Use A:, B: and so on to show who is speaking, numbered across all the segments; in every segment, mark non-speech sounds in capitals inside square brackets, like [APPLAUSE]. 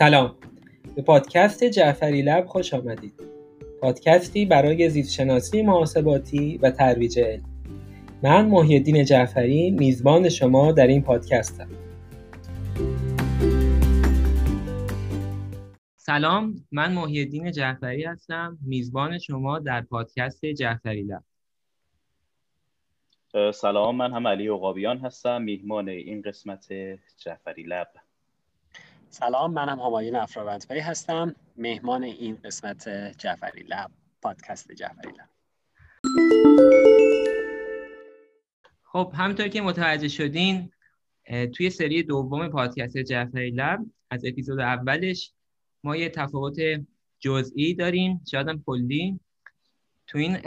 A: سلام. به پادکست جعفری لب خوش آمدید. پادکستی برای زیستشناسی محاسباتی و ترویج علم. من محیدین جعفری میزبان شما در این پادکستم. سلام من محیدین جعفری هستم میزبان شما در پادکست جعفری لب.
B: سلام من هم علی عقابیان هستم میهمان این قسمت جعفری لب.
C: سلام منم همایون افراوندپی هستم. مهمان این قسمت جعفری لب پادکست جعفری لب.
A: خب همینطور که متوجه شدین توی سری دوم پادکست جعفری لب از اپیزود اولش ما یه تفاوت جزئی داریم شاید هم کلی. تو این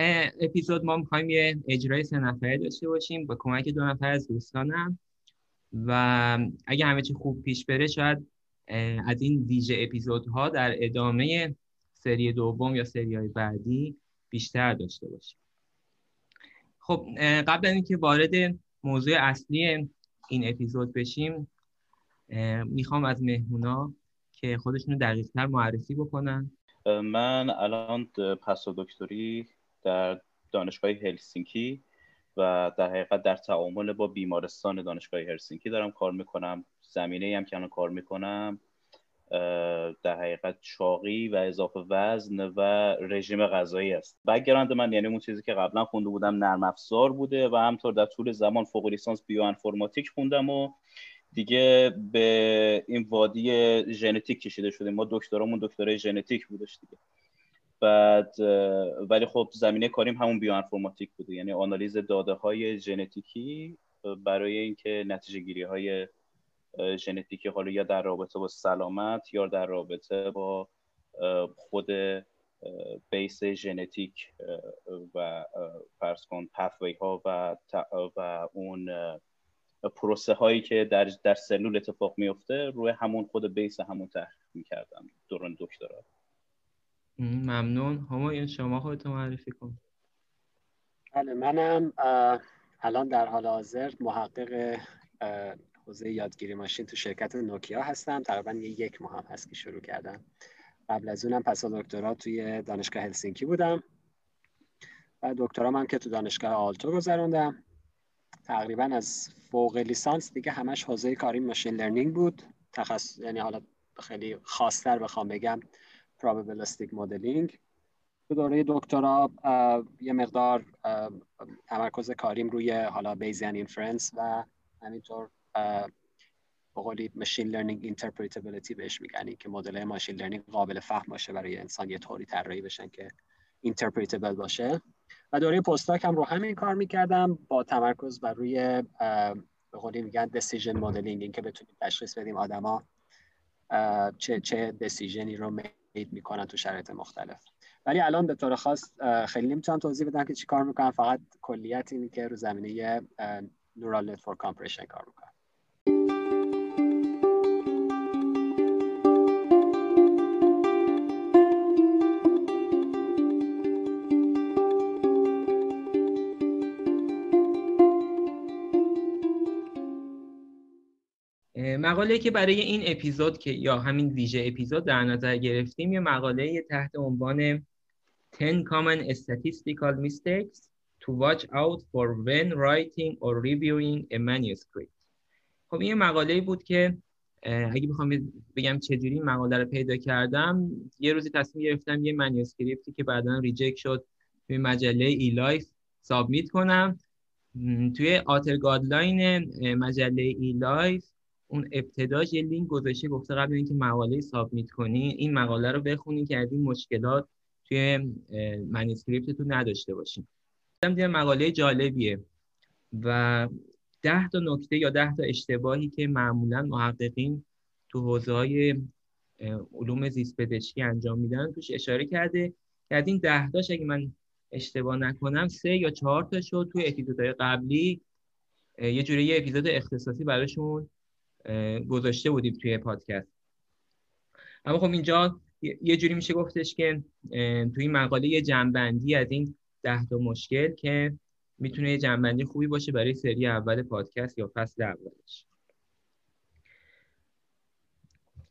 A: اپیزود ما می‌خوایم یه اجرای سه نفره داشته باشیم با کمک دو نفر از دوستانم. و اگه همه چی خوب پیش بره شاید از این ویژه اپیزودها در ادامه سری دوم یا سری های بعدی بیشتر داشته باشیم. خب قبل از اینکه وارد موضوع اصلی این اپیزود بشیم می‌خوام از مهمونا که خودشونو دقیقتر معرفی بکنن.
B: من الان پس دکتری در دانشگاه هلسینکی و در حقیقت در تعامل با بیمارستان دانشگاه هلسینکی دارم کار می‌کنم. زمینه هم که کار می‌کنم در حقیقت چاقی و اضافه وزن و رژیم غذایی است. background من یعنی اون چیزی که قبلا خونده بودم نرم افزار بوده و همطور در طول زمان فوق لیسانس بیوانفورماتیک خوندم و دیگه به این وادی ژنتیک کشیده شدیم ما دکترامون دکترای ژنتیک بودش دیگه. بعد ولی خب زمینه کاریم همون بیو انفرماتیک بوده. یعنی آنالیز داده های ژنتیکی برای اینکه نتیجه گیری های ژنتیکی حالا یا در رابطه با سلامت یا در رابطه با خود بیس ژنتیک و فرض کن پثوی ها و و اون پروسه هایی که در در سلول اتفاق میفته روی همون خود بیس همون تحقیق می‌کردم. دوران دکترا.
A: ممنون. همایون شما خودتون معرفی کن.
C: بله منم الان در حال حاضر محقق حوزه یادگیری ماشین تو شرکت نوکیا هستم. تقریبا یک ماه هم هست که شروع کردم. قبل از اونم پس دکترا توی دانشگاه هلسینکی بودم. و دکترام هم که تو دانشگاه آلتو گذروندم. تقریبا از فوق لیسانس دیگه همش حوزه کاری ماشین لرنینگ بود. تخصص یعنی حالا خیلی خاصتر بخوام بگم probabilistic modeling تو دوره دکترا یه مقدار تمرکز کاریم روی حالا Bayesian inference و همینطور به machine learning interpretability بهش میگن که مدل machine learning قابل فهم باشه برای انسان یه طوری طراحی بشن که interpretable باشه. و دوره postdoc هم رو همین کار می‌کردم با تمرکز بر روی به قولی میگن decision modeling اینکه بتونیم تشخیص بدیم آدما چه چه decision ی رو made می‌کنن تو شرایط مختلف. ولی الان به طور خاص خیلی نمی‌تونم توضیح بدم که چی کار می‌کنم فقط کلیت اینه که رو زمینه neural network compression کار می‌کنم.
A: مقاله که برای این اپیزود که یا همین ویژه اپیزود در نظر گرفتیم یه مقاله تحت عنوان 10 common statistical mistakes to watch out for when writing or reviewing a manuscript. خب این مقاله بود که اگه بخوام بگم چجوری مقاله رو پیدا کردم یه روزی تصمیم گرفتم یه manuscript ی که بعدا reject شد توی مجله eLife submit کنم. توی author guideline مجله eLife اون ابتداش یه لینک گذاشته گفته قبل اینکه مقاله submit کنی این مقاله رو بخونی که از این مشکلات توی manuscript تون نداشته باشین. دیدم مقاله جالبیه و ده تا نکته یا ده تا اشتباهی که معمولا محققین تو حوزه های علوم زیست پزشکی انجام میدن توش اشاره کرده که از این ده تاش اگه من اشتباه نکنم سه یا چهار تا شد توی اپیزودهای قبلی یه جوری یه اپیزود اختصاصی براشون گذاشته بودیم توی پادکست. اما خب اینجا یه جوری میشه گفتش که توی این مقاله یه جنبندی از این ده تا مشکل که می‌تونه یه جنبندی خوبی باشه برای سری اول پادکست یا فصل اولش.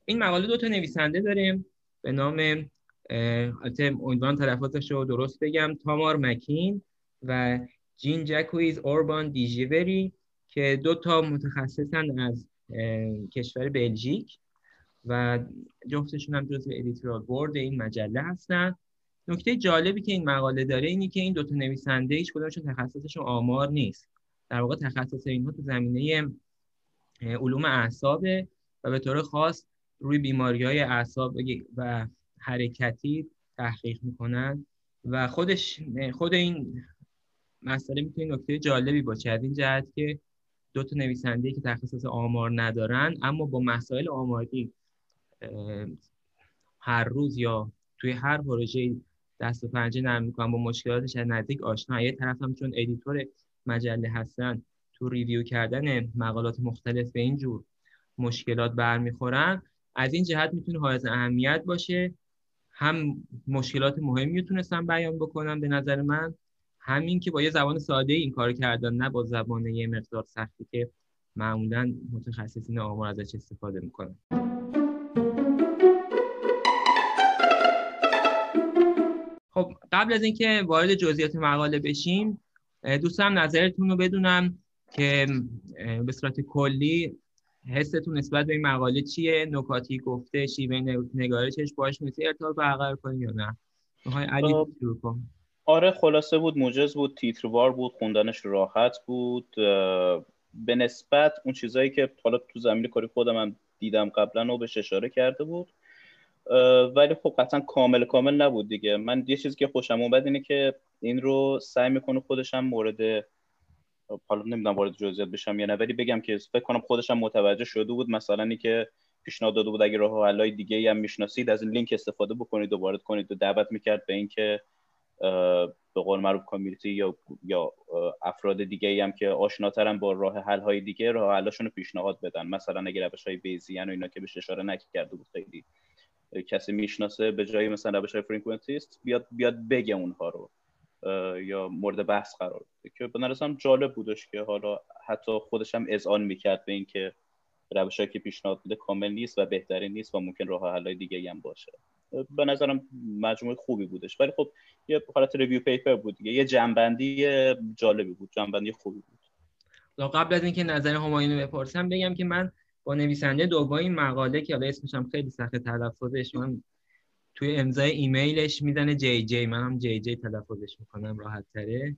A: این مقاله دو تا نویسنده داریم به نام البته عنوان تلفظش رو درست بگم تامار مکین و ژان ژاک اوربان دو ژیوری که دو تا متخصصن از کشور بلژیک و جفتشون هم جزو editorial board این مجله هستن. نکته جالبی که این مقاله داره اینی که این دوتا نویسنده هیچ کدومشون تخصصشون آمار نیست. در واقع تخصص اینها تو زمینه علوم اعصابه و به طور خاص روی بیماری های اعصاب و حرکتی تحقیق می‌کنن و خودش خود این مسئله می‌تونه نکته جالبی باشه. از این جهت که دو تا نویسنده که تخصص آمار ندارن اما با مسائل آماری هر روز یا توی هر پروژه دست و پنجه نرم می‌کنن با مشکلاتش از نزدیک آشنا. یه طرف هم چون editor مجله هستن تو ریویو کردن مقالات مختلف به این جور مشکلات برمیخورن. از این جهت می‌تونه حائز اهمیت باشه. هم مشکلات مهمی رو تونستم بیان بکنم به نظر من. همین که با یه زبان ساده این کار کردن نه با زبان یه مقدار سختی که معمولا متخصصین آمار ازش استفاده می‌کنن. خب قبل از اینکه وارد جزئیات مقاله بشیم دوستم نظرتون رو بدونم که به صورت کلی حستون نسبت به این مقاله چیه؟ نکاتی گفته شیوه نگارشش باش می‌تونی ارتباط برقرار کنی یا نه؟ علی
B: آره خلاصه بود موجز بود تیتروار بود خوندنش راحت بود به نسبت اون چیزایی که حالا تو زمین کاری خودم هم دیدم قبلا و بهش اشاره کرده بود. ولی خب قطعا کامل کامل نبود دیگه. من یه چیزی که خوشم اومد اینه که این رو سعی می‌کنه خودش هم مورد حالا نمی‌دونم وارد جزئیات بشم یا نه ولی بگم که فکر کنم خودش هم متوجه شده بود. مثلا اینکه که پیشنهاد داده بود اگه راه حلای دیگه هم می‌شناسید از این لینک استفاده بکنید و وارد کنید و دعوت می‌کرد به اینکه به قول معروف کامیونیتی یا یا افراد دیگه ای هم که آشناترن با راه حل های دیگه راه حلاشون رو پیشنهاد بدن. مثلا اگه روش های بیزیان و اینا که بهش اشاره نکرده بود خیلی کسی می‌شناسه به جای مثلا روش های frequentist بیاد بیاد بگه اونها رو یا مورد بحث قرار بده. که به نظرم جالب بودش که حالا حتی خودش هم اذعان می‌کرد به اینکه روشی که پیشنهاد میده کامل نیست و بهترین نیست و ممکن راه حل دیگه هم باشه. به نظرم مجموعه خوبی بودش. ولی خب یه حالت review paper بود دیگه. یه جمع‌بندی جالبی بود. جمع‌بندی خوبی بود.
A: قبل از اینکه نظر همایونو بپرسم بگم که من با نویسنده دوم این مقاله که حالا اسمش هم خیلی سخت تلفظش من توی امضای ایمیلش می‌زنه جی جی. منم جی جی تلفظش می‌کنم راحت تره.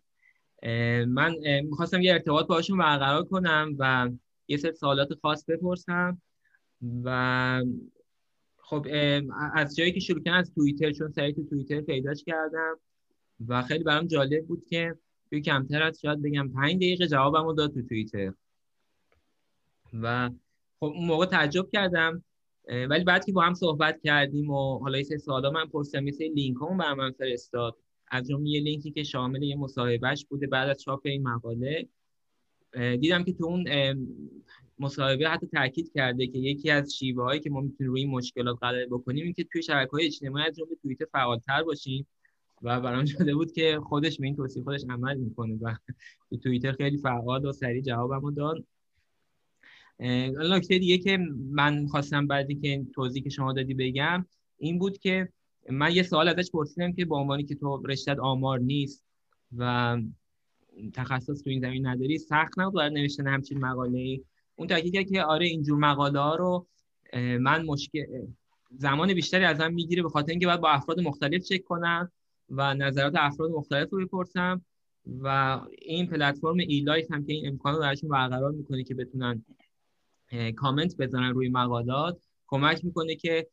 A: من می‌خواستم یه ارتباط باشون برقرار کنم و یه سری سوالات خاص بپرسم و خب از جایی که شروع کردم از توییتر چون سایت توییتر پیداش کردم و خیلی برام جالب بود که توی کمتر از شاید بگم پنج دقیقه جوابمو داد تو توییتر. و خب اون موقع تعجب کردم ولی بعد که با هم صحبت کردیم و حالا یه سوالا من پرسیدم مثل لینک هم بر من فرستاد. از جمله یه لینکی که شامل یه مصاحبهش بوده بعد از چاپ این مقاله دیدم که تو اون مصاحبه حتی تاکید کرده که یکی از شیوه هایی که ما می‌تونیم روی این مشکلات غلبه بکنیم این که توی شبکه های اجتماعی از جمله توییتر فعالتر باشیم و برام شده بود که خودش به این توصیه خودش عمل می‌کنه و تو توییتر خیلی فعال و سریع جوابمو داد. نکته دیگه که من خواستم بعدی که توضیح که شما دادی بگم این بود که من یه سوال ازش پرسیدم که با عنوانی که تو رشتت آمار نیست و تخصص تو این زمین نداری سخت نبود برای نوشتن همچین مقاله ای اون تاکید که آره اینجور مقاله ها رو من مشکل زمان بیشتری ازم می‌گیره به خاطر اینکه باید با افراد مختلف چک کنم و نظرات افراد مختلف رو بپرسم و این پلتفرم eLife هم که این امکان رو براشون برقرار می‌کنه که بتونن کامنت بزنن روی مقالات کمک می‌کنه که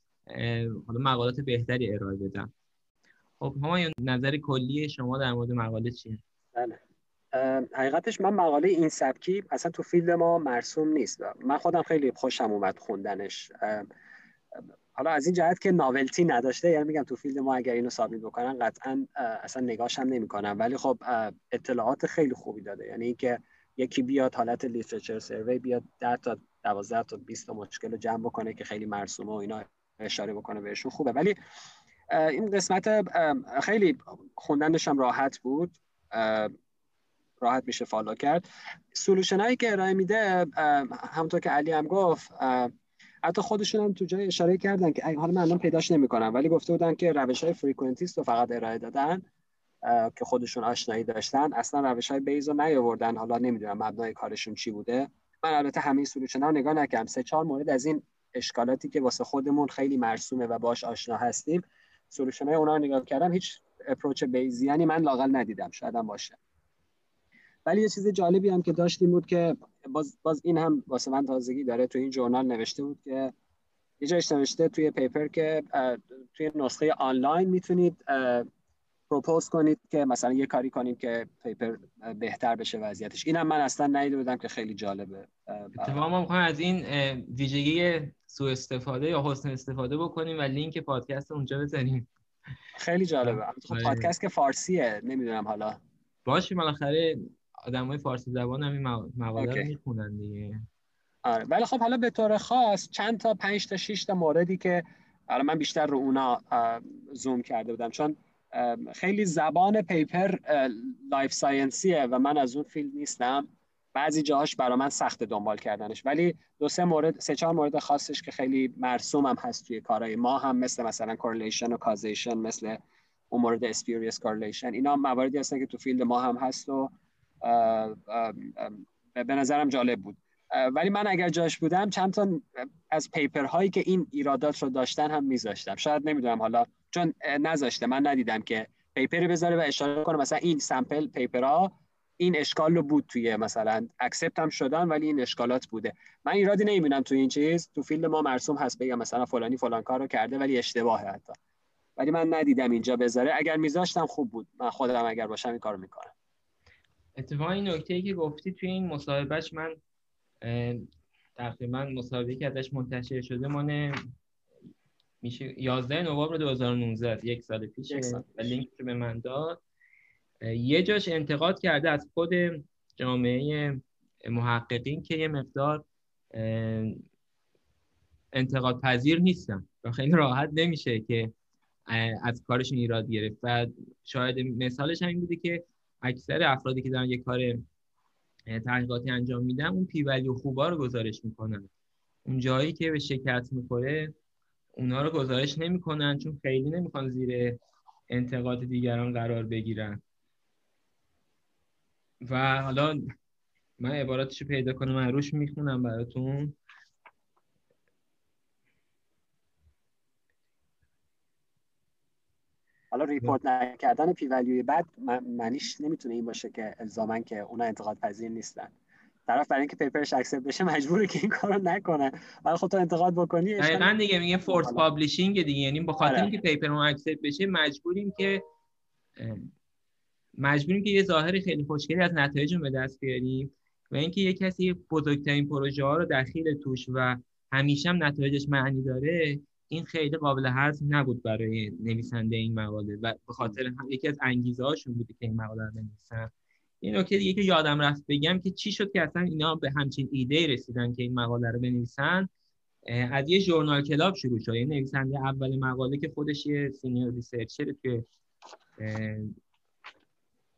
A: حالا مقالات بهتری ارائه بدم خب همایون نظر کلی شما در مورد مقاله چیه؟
C: بله حقیقتش من مقاله این سبکی اصلا تو field ما مرسوم نیست. من خودم خیلی خوشم اومد خوندنش. حالا از این جهت که novelty نداشته یعنی میگم تو field ما اگر اینو سابمیت بکنن قطعا اصلا نگاش هم نمی‌کنم ولی خب اطلاعات خیلی خوبی داده. یعنی اینکه یکی بیاد حالت literature survey بیاد 10 تا 12 تا 20 تا مشکل رو جمع بکنه که خیلی مرسومه و اینا اشاره بکنه بهشون خوبه. ولی این قسمت خیلی خوندنش هم راحت بود. راحت میشه follow کرد. solution هایی که ارائه میده همونطور که علی هم گفت حتی خودشون هم تو جای اشاره کردن که حالا من الان پیداش نمی‌کنم ولی گفته بودن که روش های frequentist رو فقط ارائه دادن که خودشون آشنایی داشتن اصلا روش های Bayes رو نیاوردن. حالا نمی‌دونم مبنای کارشون چی بوده. من البته همه solution ها نگاه نکردم. سه چهار مورد از این اشکالاتی که واسه خودمون خیلی مرسومه و باش آشنا هستیم solution های اونا نگاه کردم هیچ approach Bayesian ی من لاقل ندیدم. شاید هم باشه. ولی یه چیز جالبی هم که داشتیم بود که باز, باز این هم واسه من تازگی داره تو این journal نوشته بود که یه جایش نوشته توی paper که توی نسخه آنلاین می‌تونید propose کنید که مثلا یه کاری کنیم که paper بهتر بشه وضعیتش. اینم من اصلا ندیده بودم که خیلی جالبه.
A: اتفاقا ما می‌خوایم از این ویژگی سوء استفاده یا حسن استفاده بکنیم و لینک پادکست اونجا بزنیم.
C: خیلی جالبه. خب آره. پادکست که فارسیه نمی‌دونم حالا.
A: باشه بالاخره آدمای فارسی زبان هم این مقاله رو می‌خونن دیگه.
C: آره ولی خب حالا به طور خاص چند تا پنج تا 6 تا موردی که حالا من بیشتر رو اونا زوم کرده بودم. چون خیلی زبان paper life science یه و من از اون field نیستم. بعضی جاهاش برا من سخت دنبال کردنش. ولی دو سه مورد سه چهار مورد خاصش که خیلی مرسوم هم هست توی کارهای ما هم مثل مثلا correlation و causation مثل اون مورد spurious correlation اینا مواردی هستن که تو field ما هم هست و به نظرم جالب بود. ولی من اگر جاش بودم چند تا از paper هایی که این ایرادات رو داشتن هم میذاشتم. شاید نمی‌دونم حالا چون نذاشته من ندیدم که paper ی بذاره و اشاره کنه. مثلا این sample paper ها این اشکال رو بود توی مثلا accept هم شدن ولی این اشکالات بوده. من ایرادی نمی‌بینم تو این چیز. تو field ما مرسوم هست بگم مثلا فلانی فلان کار رو کرده ولی اشتباهه حتی. ولی من ندیدم اینجا بذاره. اگر میذاشتم خوب بود. من خودم اگر باشم این کارو می‌کنم.
A: اتفاقا این نکته ای که گفتی توی این مصاحبهش من تقریبا مصاحبه که ازش منتشر شده مانه میشه 11 نوامبر 2019 یک سال پیش و لینک رو به من داد. یه جاش انتقاد کرده از خود جامعه محققین که یه مقدار انتقاد پذیر نیستن و خیلی راحت نمیشه که از کارشون ایراد گرفت. و شاید مثالش همین بوده که اکثر افرادی که دارن یه کار تحقیقاتی انجام میدن اون پیولی و خوبا رو گزارش می‌کنن. اون جایی که به شکست می‌خوره اونا رو گزارش نمی‌کنن چون خیلی نمی‌خوان زیر انتقاد دیگران قرار بگیرن. و حالا من عباراتش رو پیدا کنم من روش می‌خونم براتون.
C: report نکردن p-value ی بعد معنیش نمی‌تونه این باشه که الزاما که اونا انتقاد پذیر نیستن. طرف برای اینکه paper ش accept بشه مجبوره که این کارو نکنه. ولی خب تو انتقاد بکنی
A: دقیقاً دیگه میگه force publishing دیگه. یعنی به خاطر آره. اینکه paper اون accept بشه مجبوریم که مجبوریم که یه ظاهر خیلی خوشگلی از نتایج به دست بیاریم و اینکه یه کسی بزرگترین پروژه ها رو دخیل توش و همیشه هم نتایجش معنی داره این خیلی قابل هضم نبود برای نویسنده این مقاله و به خاطر یکی از انگیزه هاشون بوده که این مقاله رو بنویسن. این نکته دیگه که یادم رفت بگم که چی شد که اصلا اینا به همچین ایده رسیدن که این مقاله رو بنویسن؟ از یه journal club شروع شد. یه نویسنده اول مقاله که خودش یه senior researcher توی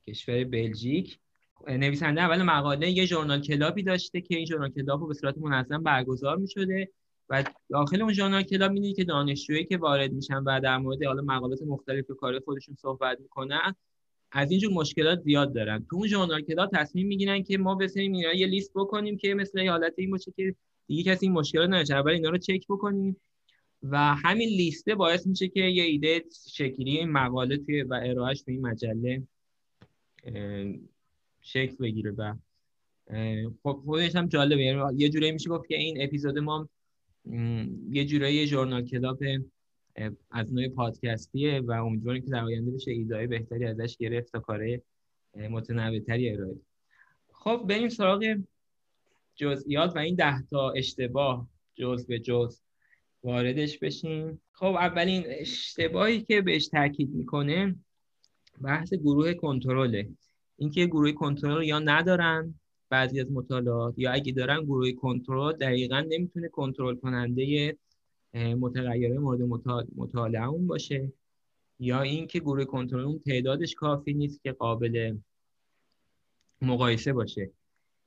A: کشور بلژیک. نویسنده اول مقاله یه journal club ی داشته که این journal club رو به صورت منظم برگزار می شده و داخل اون journal club می‌دید که دانشجویی که وارد میشن و در مورد حالا مقالات مختلف کار خودشون صحبت می‌کنن از اینجور مشکلات زیاد دارن. تو اون journal club تصمیم می‌گیرن که ما بشینیم اینا یه لیست بکنیم که مثل حالت این باشه که دیگه کسی این مشکلات نداره. اول اینا رو چک بکنیم و همین لیسته باعث میشه که یه ایده شکلی این مقاله توی و ارائهش به این مجله شکل بگیره. و خب خودش هم جالبه. یعنی یه جورایی میشه گفت که این اپیزود ما یه جورایی ژورنال کلاب از نوع پادکستیه و امیدواریم که در آینده بشه ایده بهتری ازش گرفت تا کاره متنوعتری ارائه خب بریم سراغ جزئیات و این ده تا اشتباه جز به جز واردش بشیم. خب اولین اشتباهی که بهش تاکید می‌کنه بحث گروه کنترله. اینکه گروه کنترل یا ندارن بعضی از مطالعات یا اگه دارن گروه کنترل دقیقا نمی‌تونه کنترل کننده متغیره مورد مطالعه اون باشه. یا اینکه گروه کنترل اون تعدادش کافی نیست که قابل مقایسه باشه.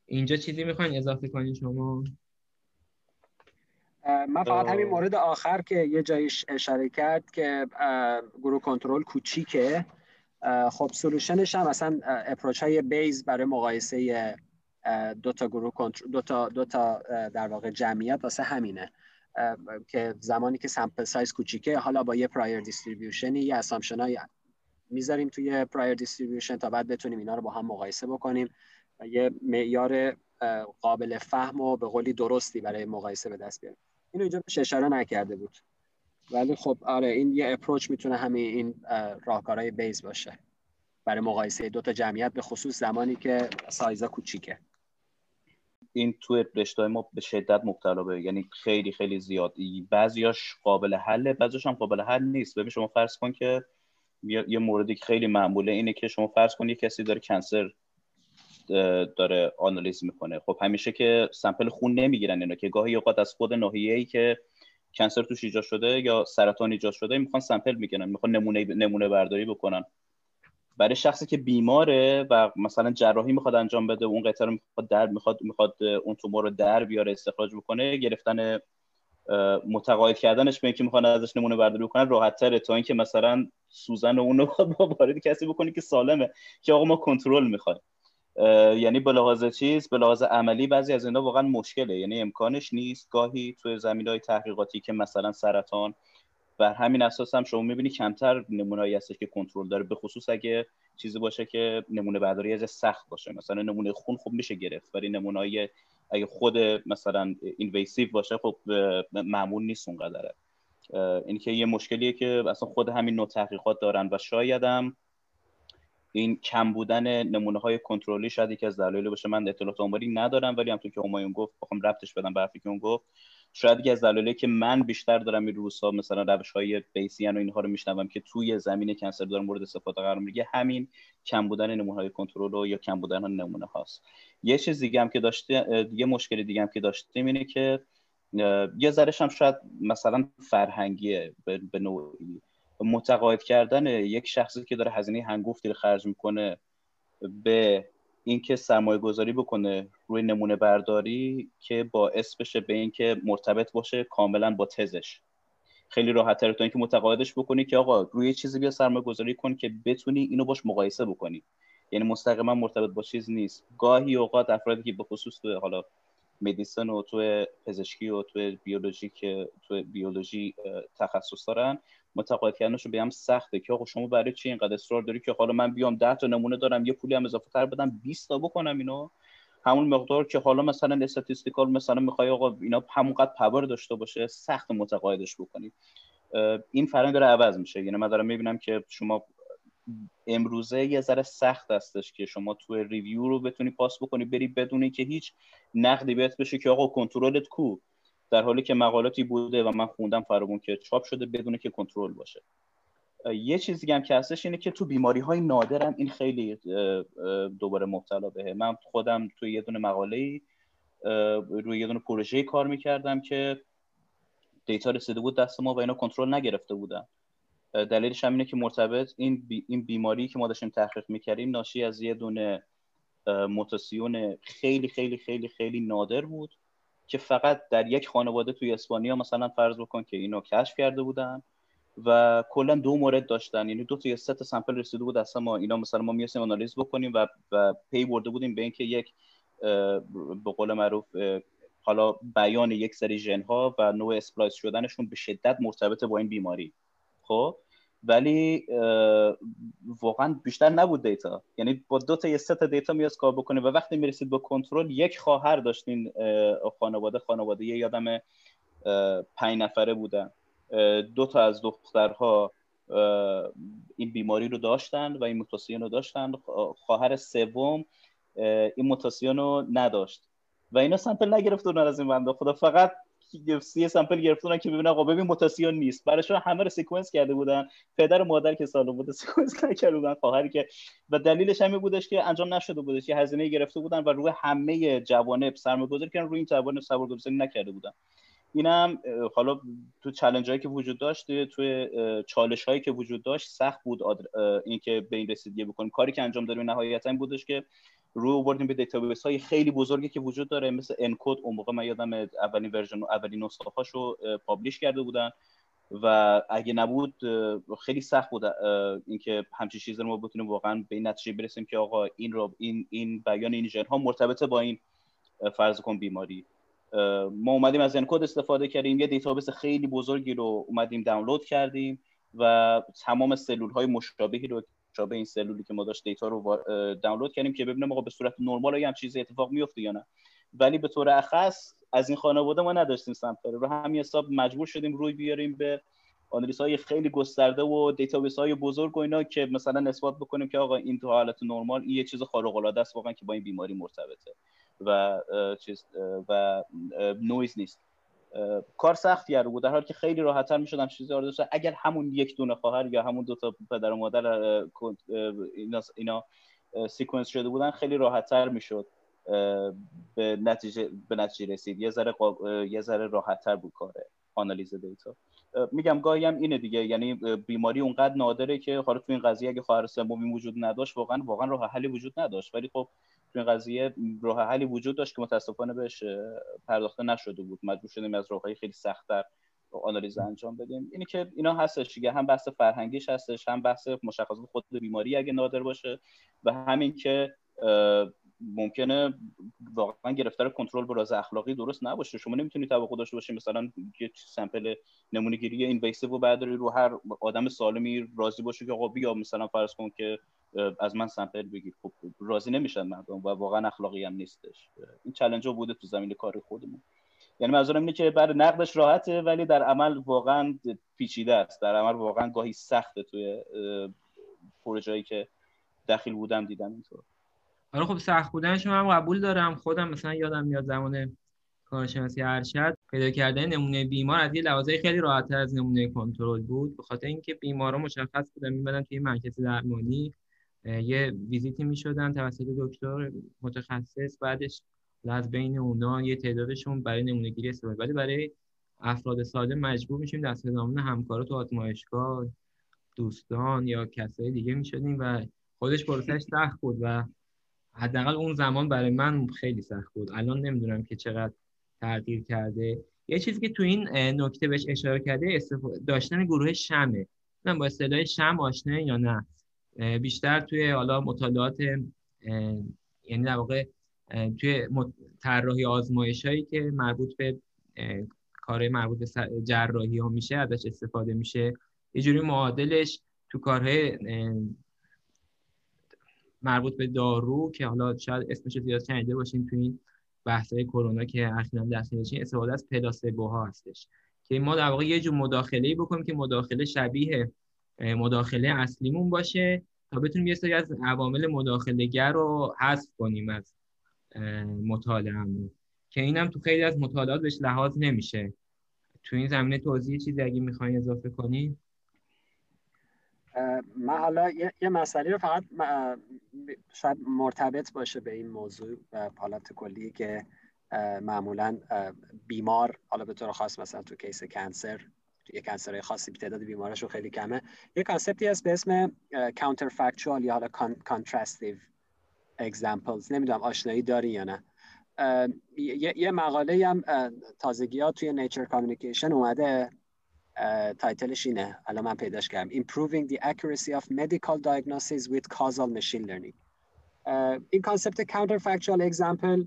A: اینجا چیزی می‌خواین اضافه کنید شما؟
C: من فقط همین مورد آخر که یه جایی اشاره کرد که گروه کنترل کوچیکه. خب solution ش هم مثلا approach های Bayes برای مقایسه دو تا گروه کنترل دو تا دو تا در واقع جمعیت واسه همینه. که زمانی که sample size کوچیکه حالا با یه prior distribution ی یه assumption های می‌ذاریم توی prior distribution تا بعد بتونیم اینا رو با هم مقایسه بکنیم و یه معیار قابل فهم و به قولی درستی برای مقایسه به دست بیاریم. اینو اینجا اشاره نکرده بود. ولی خب آره این یه اپروچ می‌تونه همین این راهکارهای بیز باشه. برای مقایسه دو تا جمعیت به خصوص زمانی که سایزا کوچیکه.
B: این تو رشته ما به شدت مبتلا به یعنی خیلی خیلی زیاد. بعضیاش قابل حله بعضیش هم قابل حل نیست. ببین شما فرض کن که یه موردی که خیلی معموله اینه که شما فرض کن یه کسی داره کنسر داره آنالیز می‌کنه. خب همیشه که سمپل خون نمی‌گیرن اینا که گاهی اوقات از خود ای که کنسر توش ایجاد شده یا سرطان ایجاد شده می‌خوان سمپل می‌گیرن می‌خوان نمونه نمونه برداری بکنن. برای شخصی که بیماره و مثلا جراحی می‌خواد انجام بده اون قطعه رو می‌خواد در می‌خواد می‌خواد اون تومور رو در بیاره استخراج بکنه گرفتن متقاعد کردنش به اینکه می‌خوان ازش نمونه برداری بکنن راحت تره. تا اینکه مثلا سوزن اون رو [LAUGHS] با وارد کسی بکنی که سالمه که آقا ما کنترل می‌خوایم. یعنی به لحاظ چیز به لحاظ عملی بعضی از اینا واقعا مشکله. یعنی امکانش نیست. گاهی توی زمین های تحقیقاتی که مثلا سرطان بر همین اساس هم شما می‌بینی کمتر نمونه‌ای هستش که کنترل داره به خصوص اگه چیزی باشه که نمونه برداری از سخت باشه. مثلا نمونه خون خوب میشه گرفت ولی نمونه اگه خود مثلا اینویسیو باشه خب معمول نیست اونقدره. این که یه مشکلیه که اصلا خود همین نوع تحقیقات دارن و شایدم این کم بودن نمونه های کنترلی شاید یکی از دلایل باشه. من اطلاعات آماری ندارم ولی همونطور که همایون گفت بخوام ربطش بدم به که اون گفت شاید یکی از دلایلی که من بیشتر دارم این روزها مثلا روش های بیسیان و اینها رو میشنوم که توی زمین کنسر دارم مورد استفاده قرار می‌گیره همین کم بودن نمونه های کنترل یا کم بودن نمونه هاست. یه چیز دیگه هم که داشته یه مشکل دیگه هم که داشتیم اینه که یه ذرهش هم شاید مثلا فرهنگیه به نوعی. متقاعد کردن یک شخصی که داره هزینه هنگفتی رو خرج می‌کنه به اینکه سرمایه گذاری بکنه روی نمونه برداری که باعث بشه به اینکه مرتبط باشه کاملا با تزش. خیلی راحت تر تو اینکه متقاعدش بکنی که آقا روی چیزی بیا سرمایه گذاری کن که بتونی اینو باش مقایسه بکنی. یعنی مستقیما مرتبط با چیز نیست. گاهی اوقات افرادی که به خصوص تو حالا مدیسن و تو پزشکی و تو بیولوژی که تو بیولوژی تخصص دارن متقاعد به هم سخته که آقا شما برای چی اینقدر اصرار داری که حالا من بیام 10 تا نمونه دارم یه پولی هم اضافه تر بدم 20 تا بکنم اینو؟ همون مقدار که حالا مثلا statistical مثلا می‌خوای آقا اینا همونقدر power داشته باشه سخت متقاعدش بکنید این فرآیند داره عوض میشه. یعنی من دارم می‌بینم که شما امروزه یه ذره سخت هستش که شما تو review رو بتونی پاس بکنی بری بدونی که هیچ نقدی بهت بشه که آقا کنترلت کو. در حالی که مقالاتی بوده و من خوندم فرامون که چاپ شده بدون که کنترل باشه. یه چیز دیگه هم که هستش اینه که تو بیماری های نادرم این خیلی دوباره مبتلا بهه. من خودم تو یه دونه مقاله روی یه دونه پروژه کار می‌کردم که دیتا رسیده بود دست ما و اینا کنترل نگرفته بودن. دلیلش هم اینه که مرتبط این, این بیماری که ما داشتیم تحقیق می‌کردیم ناشی از یه دونه موتاسیون خیلی خیلی خیلی خیلی نادر بود. که فقط در یک خانواده توی اسپانیا مثلا فرض بکن که اینو کشف کرده بودن و کلا دو مورد داشتن. یعنی دو تا یا سه تا sample رسیده بود اصلا ما اینا مثلا ما می‌خواستیم آنالیز بکنیم و, و پی برده بودیم به اینکه یک به قول معروف حالا بیان یک سری ژن ها و نوع splice شدنشون به شدت مرتبط با این بیماری. خب؟ ولی واقعا بیشتر نبود data. یعنی با دو تا یا سه تا data میاد کار بکنه و وقتی می‌رسید به کنترل یک خواهر داشتین خانواده. خانواده یه یادم پنج نفره بودن. دو تا از دخترها این بیماری رو داشتن و این موتاسیون رو داشتن. خواهر سوم این موتاسیون رو نداشت. و اینا sample نگرفتن از این بنده خدا. فقط سی sample گرفتن که ببینن آقا ببین موتاسیون نیست. برایشون همه رو sequence کرده بودن. پدر و مادر که سالم بوده [LAUGHS] sequence نکرده بودن خواهری که و دلیلش همین بودش که انجام نشده بودش. که هزینه گرفته بودن و روی همه جوانب سرمایه‌گذاری کردن روی این جوانب سرمایه‌گذاری نکرده بودن. اینم حالا تو چالش هایی که وجود داشت تو چالش هایی که وجود داشت سخت بود اینکه به این رسیدگی بکنیم. کاری که انجام دادیم نهایتا این بودش که رو بردیم به database های خیلی بزرگی که وجود داره مثل ENCODE اون موقع من یادم اولین version اولین نسخه هاشو publish کرده بودن و اگه نبود خیلی سخت بود اینکه همچین چیزی رو ما بتونیم واقعا به این نتیجه برسیم که آقا این رو این این بیان این ژن ها مرتبطه با این فرض کن بیماری. ما اومدیم از ENCODE استفاده کردیم یه database خیلی بزرگی رو اومدیم دانلود کردیم و تمام سلول های مشابهی رو مشابه این سلولی که ما داشت data رو دانلود کردیم که ببینیم آقا به صورت نرمال هم چیزی اتفاق میفته یا نه. ولی به طور اخص از این خانواده ما نداشتیم sample رو همین حساب مجبور شدیم روی بیاریم به آنالیز های خیلی گسترده و database های بزرگ و اینا که مثلا نسبت بکنیم که آقا این تو حالت نرمال این یه چیز خارق العاده است واقعا که با این بیماری مرتبطه و چیز و نویز نیست. کار سختی رو بود در حالی که خیلی راحتتر می‌شدم چیزی رو داشت اگر همون یک دونه خواهر یا همون دو تا پدر و مادر اینا, اینا sequence شده بودن خیلی راحتتر می‌شد به نتیجه به نتیجه رسید. یه ذره یه ذره راحتتر بود کاره آنالیز data. میگم گاهی هم اینه دیگه یعنی بیماری اونقدر نادره که حالا تو این قضیه اگه خواهر سومی وجود نداشت واقعا واقعا راه حلی وجود نداشت. ولی خب این قضیه راه حلی وجود داشت که متاسفانه بهش پرداخته نشده بود. مجبور شدیم از راههای خیلی سختتر آنالیز انجام بدیم. اینی که اینا هستش دیگه. هم بحث فرهنگیش هستش هم بحث مشخصات خود بیماری اگه نادر باشه و همین که ممکنه واقعا گرفتار کنترل به راز اخلاقی درست نباشه. شما نمی‌تونید توقع داشته باشید مثلا یه سمپل نمونه گیری اینویسیو رو برداری رو هر آدم سالمی راضی باشه که آقا بیا مثلا فرض کن که از من سمپل بگیر. خب راضی نمیشن مردم و واقعا اخلاقی هم نیستش. این چالش بوده تو زمین کاری خودمون. یعنی منظورم اینه که برای نقدش راحته ولی در عمل واقعا پیچیده است. در عمل واقعا گاهی سخته توی پروژه‌ای که داخل بودم دیدم اینطور.
A: آره خب سخت بودنش هم قبول دارم. خودم مثلا یادم میاد زمان کارشناسی ارشد پیدا کردن نمونه بیمار از یه لحاظه خیلی راحتتر از نمونه کنترل بود. به خاطر اینکه بیمارا مشخص بودن میمدن توی مرکز درمانی یه ویزیتی می‌شدن توسط دکتر متخصص بعدش از بین اونا یه تعدادشون برای نمونه گیری استفاده ولی برای افراد ساده مجبور میشیم دست زمان همکارا تو آزمایشگاه دوستان یا کسای دیگه می‌شدیم و خودش پروسش سخت بود و حداقل اون زمان برای من خیلی سخت بود. الان نمی‌دونم که چقدر تغییر کرده. یه چیزی که تو این نکته بهش اشاره کرده داشتن گروه شمه. من با اصطلاح شم آشنا یا نه؟ بیشتر توی حالا مطالعات یعنی در واقع توی طراحی آزمایش هایی که مربوط به کار مربوط به جراحی ها میشه ازش استفاده میشه. یه جوری معادلش تو کارهای مربوط به دارو که حالا شاید اسمش زیاد شنیده باشین تو این بحث‌های کرونا که اخیرا دست استفاده از پلاسبوها هستش. که ما در واقع یه جور مداخله بکنیم که مداخله شبیه مداخله اصلیمون باشه تا بتونیم یه سری از عوامل مداخلهگر رو حذف کنیم از مطالعهمون. که اینم تو خیلی از مطالعات بهش لحاظ نمیشه. تو این زمینه توضیح چیزی اگه می‌خواین اضافه کنید
C: من حالا یه, مسئله رو فقط شاید مرتبط باشه به این موضوع و حالت کلی که معمولا بیمار حالا به طور خاص مثلا تو case cancer یه cancer خاصی تعداد بیمارشون خیلی کمه. یه concept ی هست به اسم counterfactual یا حالا contrastive examples نمی‌دونم آشنایی داری یا نه. یه, مقاله هم تازگی ها توی Nature Communication اومده. title ش اینه. الان من پیداش کردم. Improving the accuracy of medical diagnosis with causal machine learning. این concept counterfactual example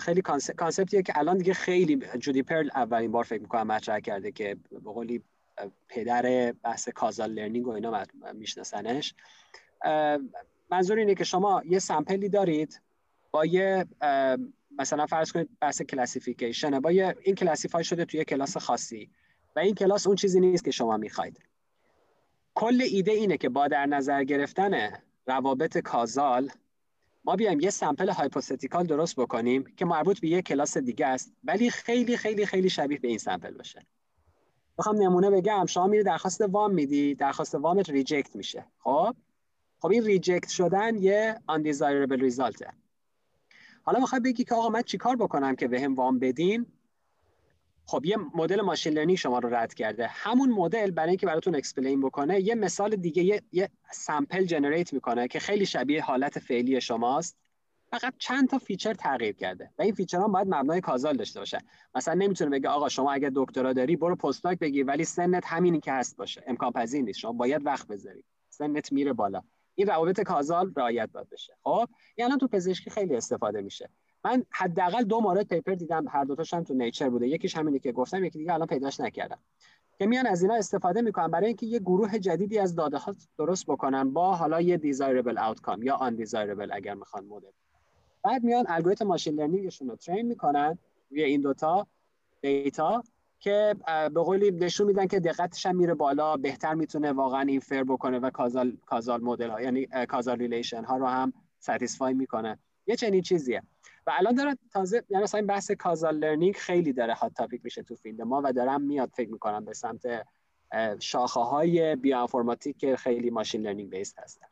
C: خیلی concept یه که الان دیگه خیلی جودی پرل اولین بار فکر می‌کنم مطرح کرده که به قولی پدر بحث causal learning و اینا میشناسنش. منظور اینه که شما یه sample ی دارید با یه مثلا فرض کنید بحث classification ه با یه این classify شده توی کلاس خاصی و این کلاس اون چیزی نیست که شما می‌خواید. کل ایده اینه که با در نظر گرفتن روابط causal ما بیایم یه sample hypothetical درست بکنیم که مربوط به یه کلاس دیگه است ولی خیلی خیلی خیلی شبیه به این sample باشه. بخوام نمونه بگم شما میری درخواست وام میدی درخواست وامت reject میشه. خب؟ خب این reject شدن یه undesirable result ه حالا می‌خوای بگی که آقا من چیکار بکنم که بهم وام بدین؟ خب یه مدل machine learning شما رو رد کرده. همون مدل برای اینکه براتون explain بکنه یه مثال دیگه یه, یه sample generate می‌کنه که خیلی شبیه حالت فعلی شماست. فقط چند تا feature تغییر کرده و این feature ها باید مبنای causal داشته باشه. مثلا نمی‌تونه بگه آقا شما اگه دکترا داری برو postdoc بگیر ولی سنت همینی که هست باشه. امکان پذیر نیست. شما باید وقت بذاری. سنت میره بالا. این روابط causal رعایت باید بشه. خب یعنی تو پزشکی خیلی استفاده میشه. من حداقل دو مورد paper دیدم هر دوتاش هم تو Nature بوده. یکیش همینی که گفتم یکی دیگه الان پیداش نکردم. که میان از اینا استفاده می‌کنن برای اینکه یه گروه جدیدی از داده ها درست بکنن با حالا یه desirable outcome یا undesirable اگر می‌خوان مدل. بعد میان الگوریتم machine learning شون رو train می‌کنن روی این دوتا data که به قولی نشون میدن که دقتش هم میره بالا بهتر می‌تونه واقعا infer بکنه و causal causal model ها یعنی causal relation ها رو هم satisfy می‌کنه. یه چنین چیزیه. و الان داره تازه یعنی مثلا این بحث causal learning خیلی داره hot topic میشه تو field ما و دارم میاد فکر می‌کنم به سمت شاخه های که خیلی machine learning base هستن.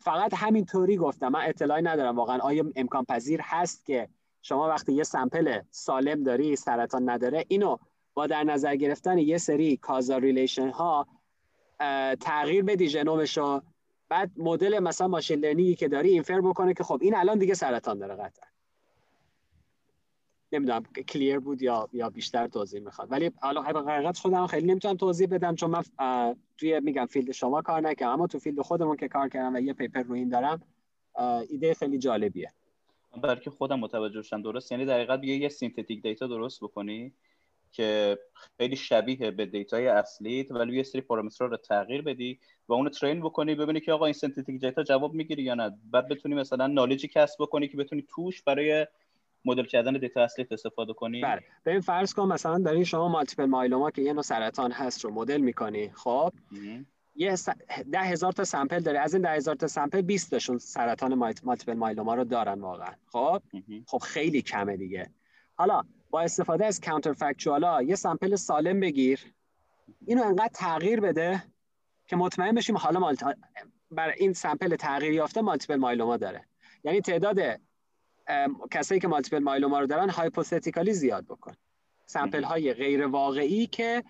C: فقط همین طوری گفتم. من اطلاعی ندارم واقعا. آیا امکان پذیر هست که شما وقتی یه sample سالم داری سرطان نداره اینو با در نظر گرفتن یه سری causal relation ها تغییر بدی ژنومشو بعد مدل مثلا machine learning ی که داری infer بکنه که خب این الان دیگه سرطان داره قطعا. نمی‌دونم clear بود یا یا بیشتر توضیح می‌خواد. ولی حالا حقیقت خودم خیلی نمی‌تونم توضیح بدم چون من توی میگم field شما کار نکردم اما تو field خودمون که کار کردم و یه paper رو این دارم ایده خیلی جالبیه.
B: برای که خودم متوجه شدم درست؟ یعنی در حقیقت یه synthetic data درست بکنی؟ که خیلی شبیه به data ی اصلیت ولی یه سری پارامترها رو تغییر بدی و اونو train بکنی ببینی که آقا این synthetic data جواب می‌گیری یا نه. بعد بتونی مثلا knowledge ی کسب بکنی که بتونی توش برای مدل کردن data اصلیت استفاده کنی.
C: بله. ببین فرض کن مثلا داری شما multiple myeloma که یه نوع سرطان هست رو مدل می‌کنی خب؟ یه ده هزار تا sample داره از این ده هزار تا sample 20 تاشون سرطان multiple myeloma رو دارن واقعا خب؟ خب خیلی کمه دیگه. حالا با استفاده از کانتر فکچوالا یه سمپل سالم بگیر. اینو انقدر تغییر بده که مطمئن بشیم حالا مالت... برای این سمپل تغییر یافته مالتیپل مایلوما داره. یعنی تعداد کسایی که مالتیپل مایلوما رو دارن هایپوستیکالی زیاد بکن. سمپل های غیر واقعی که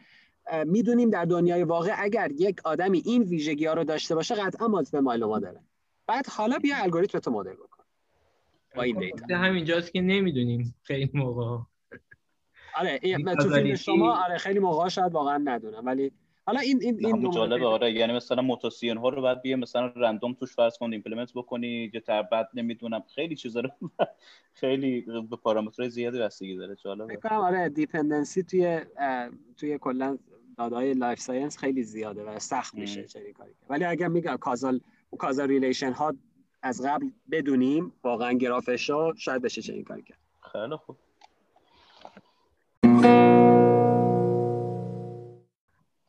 C: می‌دونیم در دنیای واقع اگر یک آدمی این ویژگی ها رو داشته باشه قطعا مالتیپل مایلوما داره. بعد حالا بیا الگوریتم تو مدل بکن. با این
A: دیتا خب، همینجاست که نمی‌دونیم خیلی موقع.
C: آره تو فیلم شما آره خیلی موقع شاید واقعا ندونم ولی حالا این این این
B: جالبه آره یعنی مثلا موتوسیون ها رو بعد بیا مثلا رندوم توش فرض کن ایمپلمنت بکنی یا تر بعد نمی‌دونم خیلی چیزا رو [LAUGHS] خیلی به پارامترهای زیادی بستگی داره جالبه.
C: فکر آره دیپندنسی توی توی کلا دادای لایف ساینس خیلی زیاده و سخت میشه چنین کاری ولی اگر میگم کازال کازال ریلیشن ها از قبل بدونیم واقعا گرافش شاید بشه چنین کاری کرد.
B: خیلی خوب.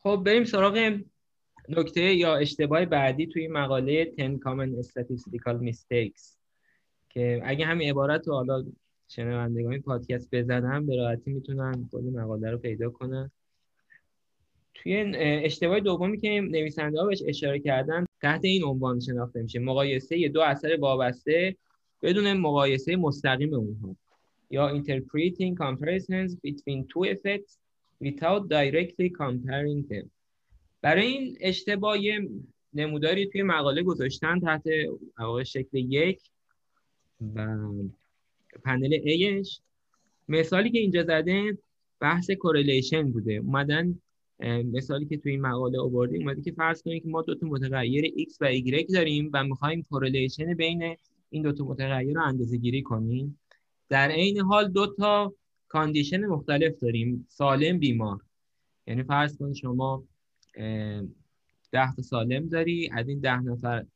A: خب بریم سراغ نکته یا اشتباه بعدی توی مقاله 10 Common Statistical Mistakes که اگه همین عبارت رو حالا شنوندگان پادکست بزنن به راحتی می‌تونن خود مقاله رو پیدا کنن. توی اشتباه دومی که نویسنده ها بهش اشاره کردن تحت این عنوان شناخته میشه. مقایسه دو اثر وابسته بدون مقایسه مستقیم اونها. یا interpreting comparisons between two effects without directly comparing them. برای این اشتباه نموداری توی مقاله گذاشتن تحت شکل یک و پنل ایش. مثالی که اینجا زده بحث correlation بوده. اومدن مثالی که توی این مقاله آوردیم اومده که فرض کنید که ما دو تا متغیر x و y داریم و می‌خوایم correlation بین این دو تا متغیر رو اندازه گیری کنیم. در عین حال دو تا condition مختلف داریم. سالم بیمار. یعنی فرض کن شما ده تا سالم داری از این ده نفر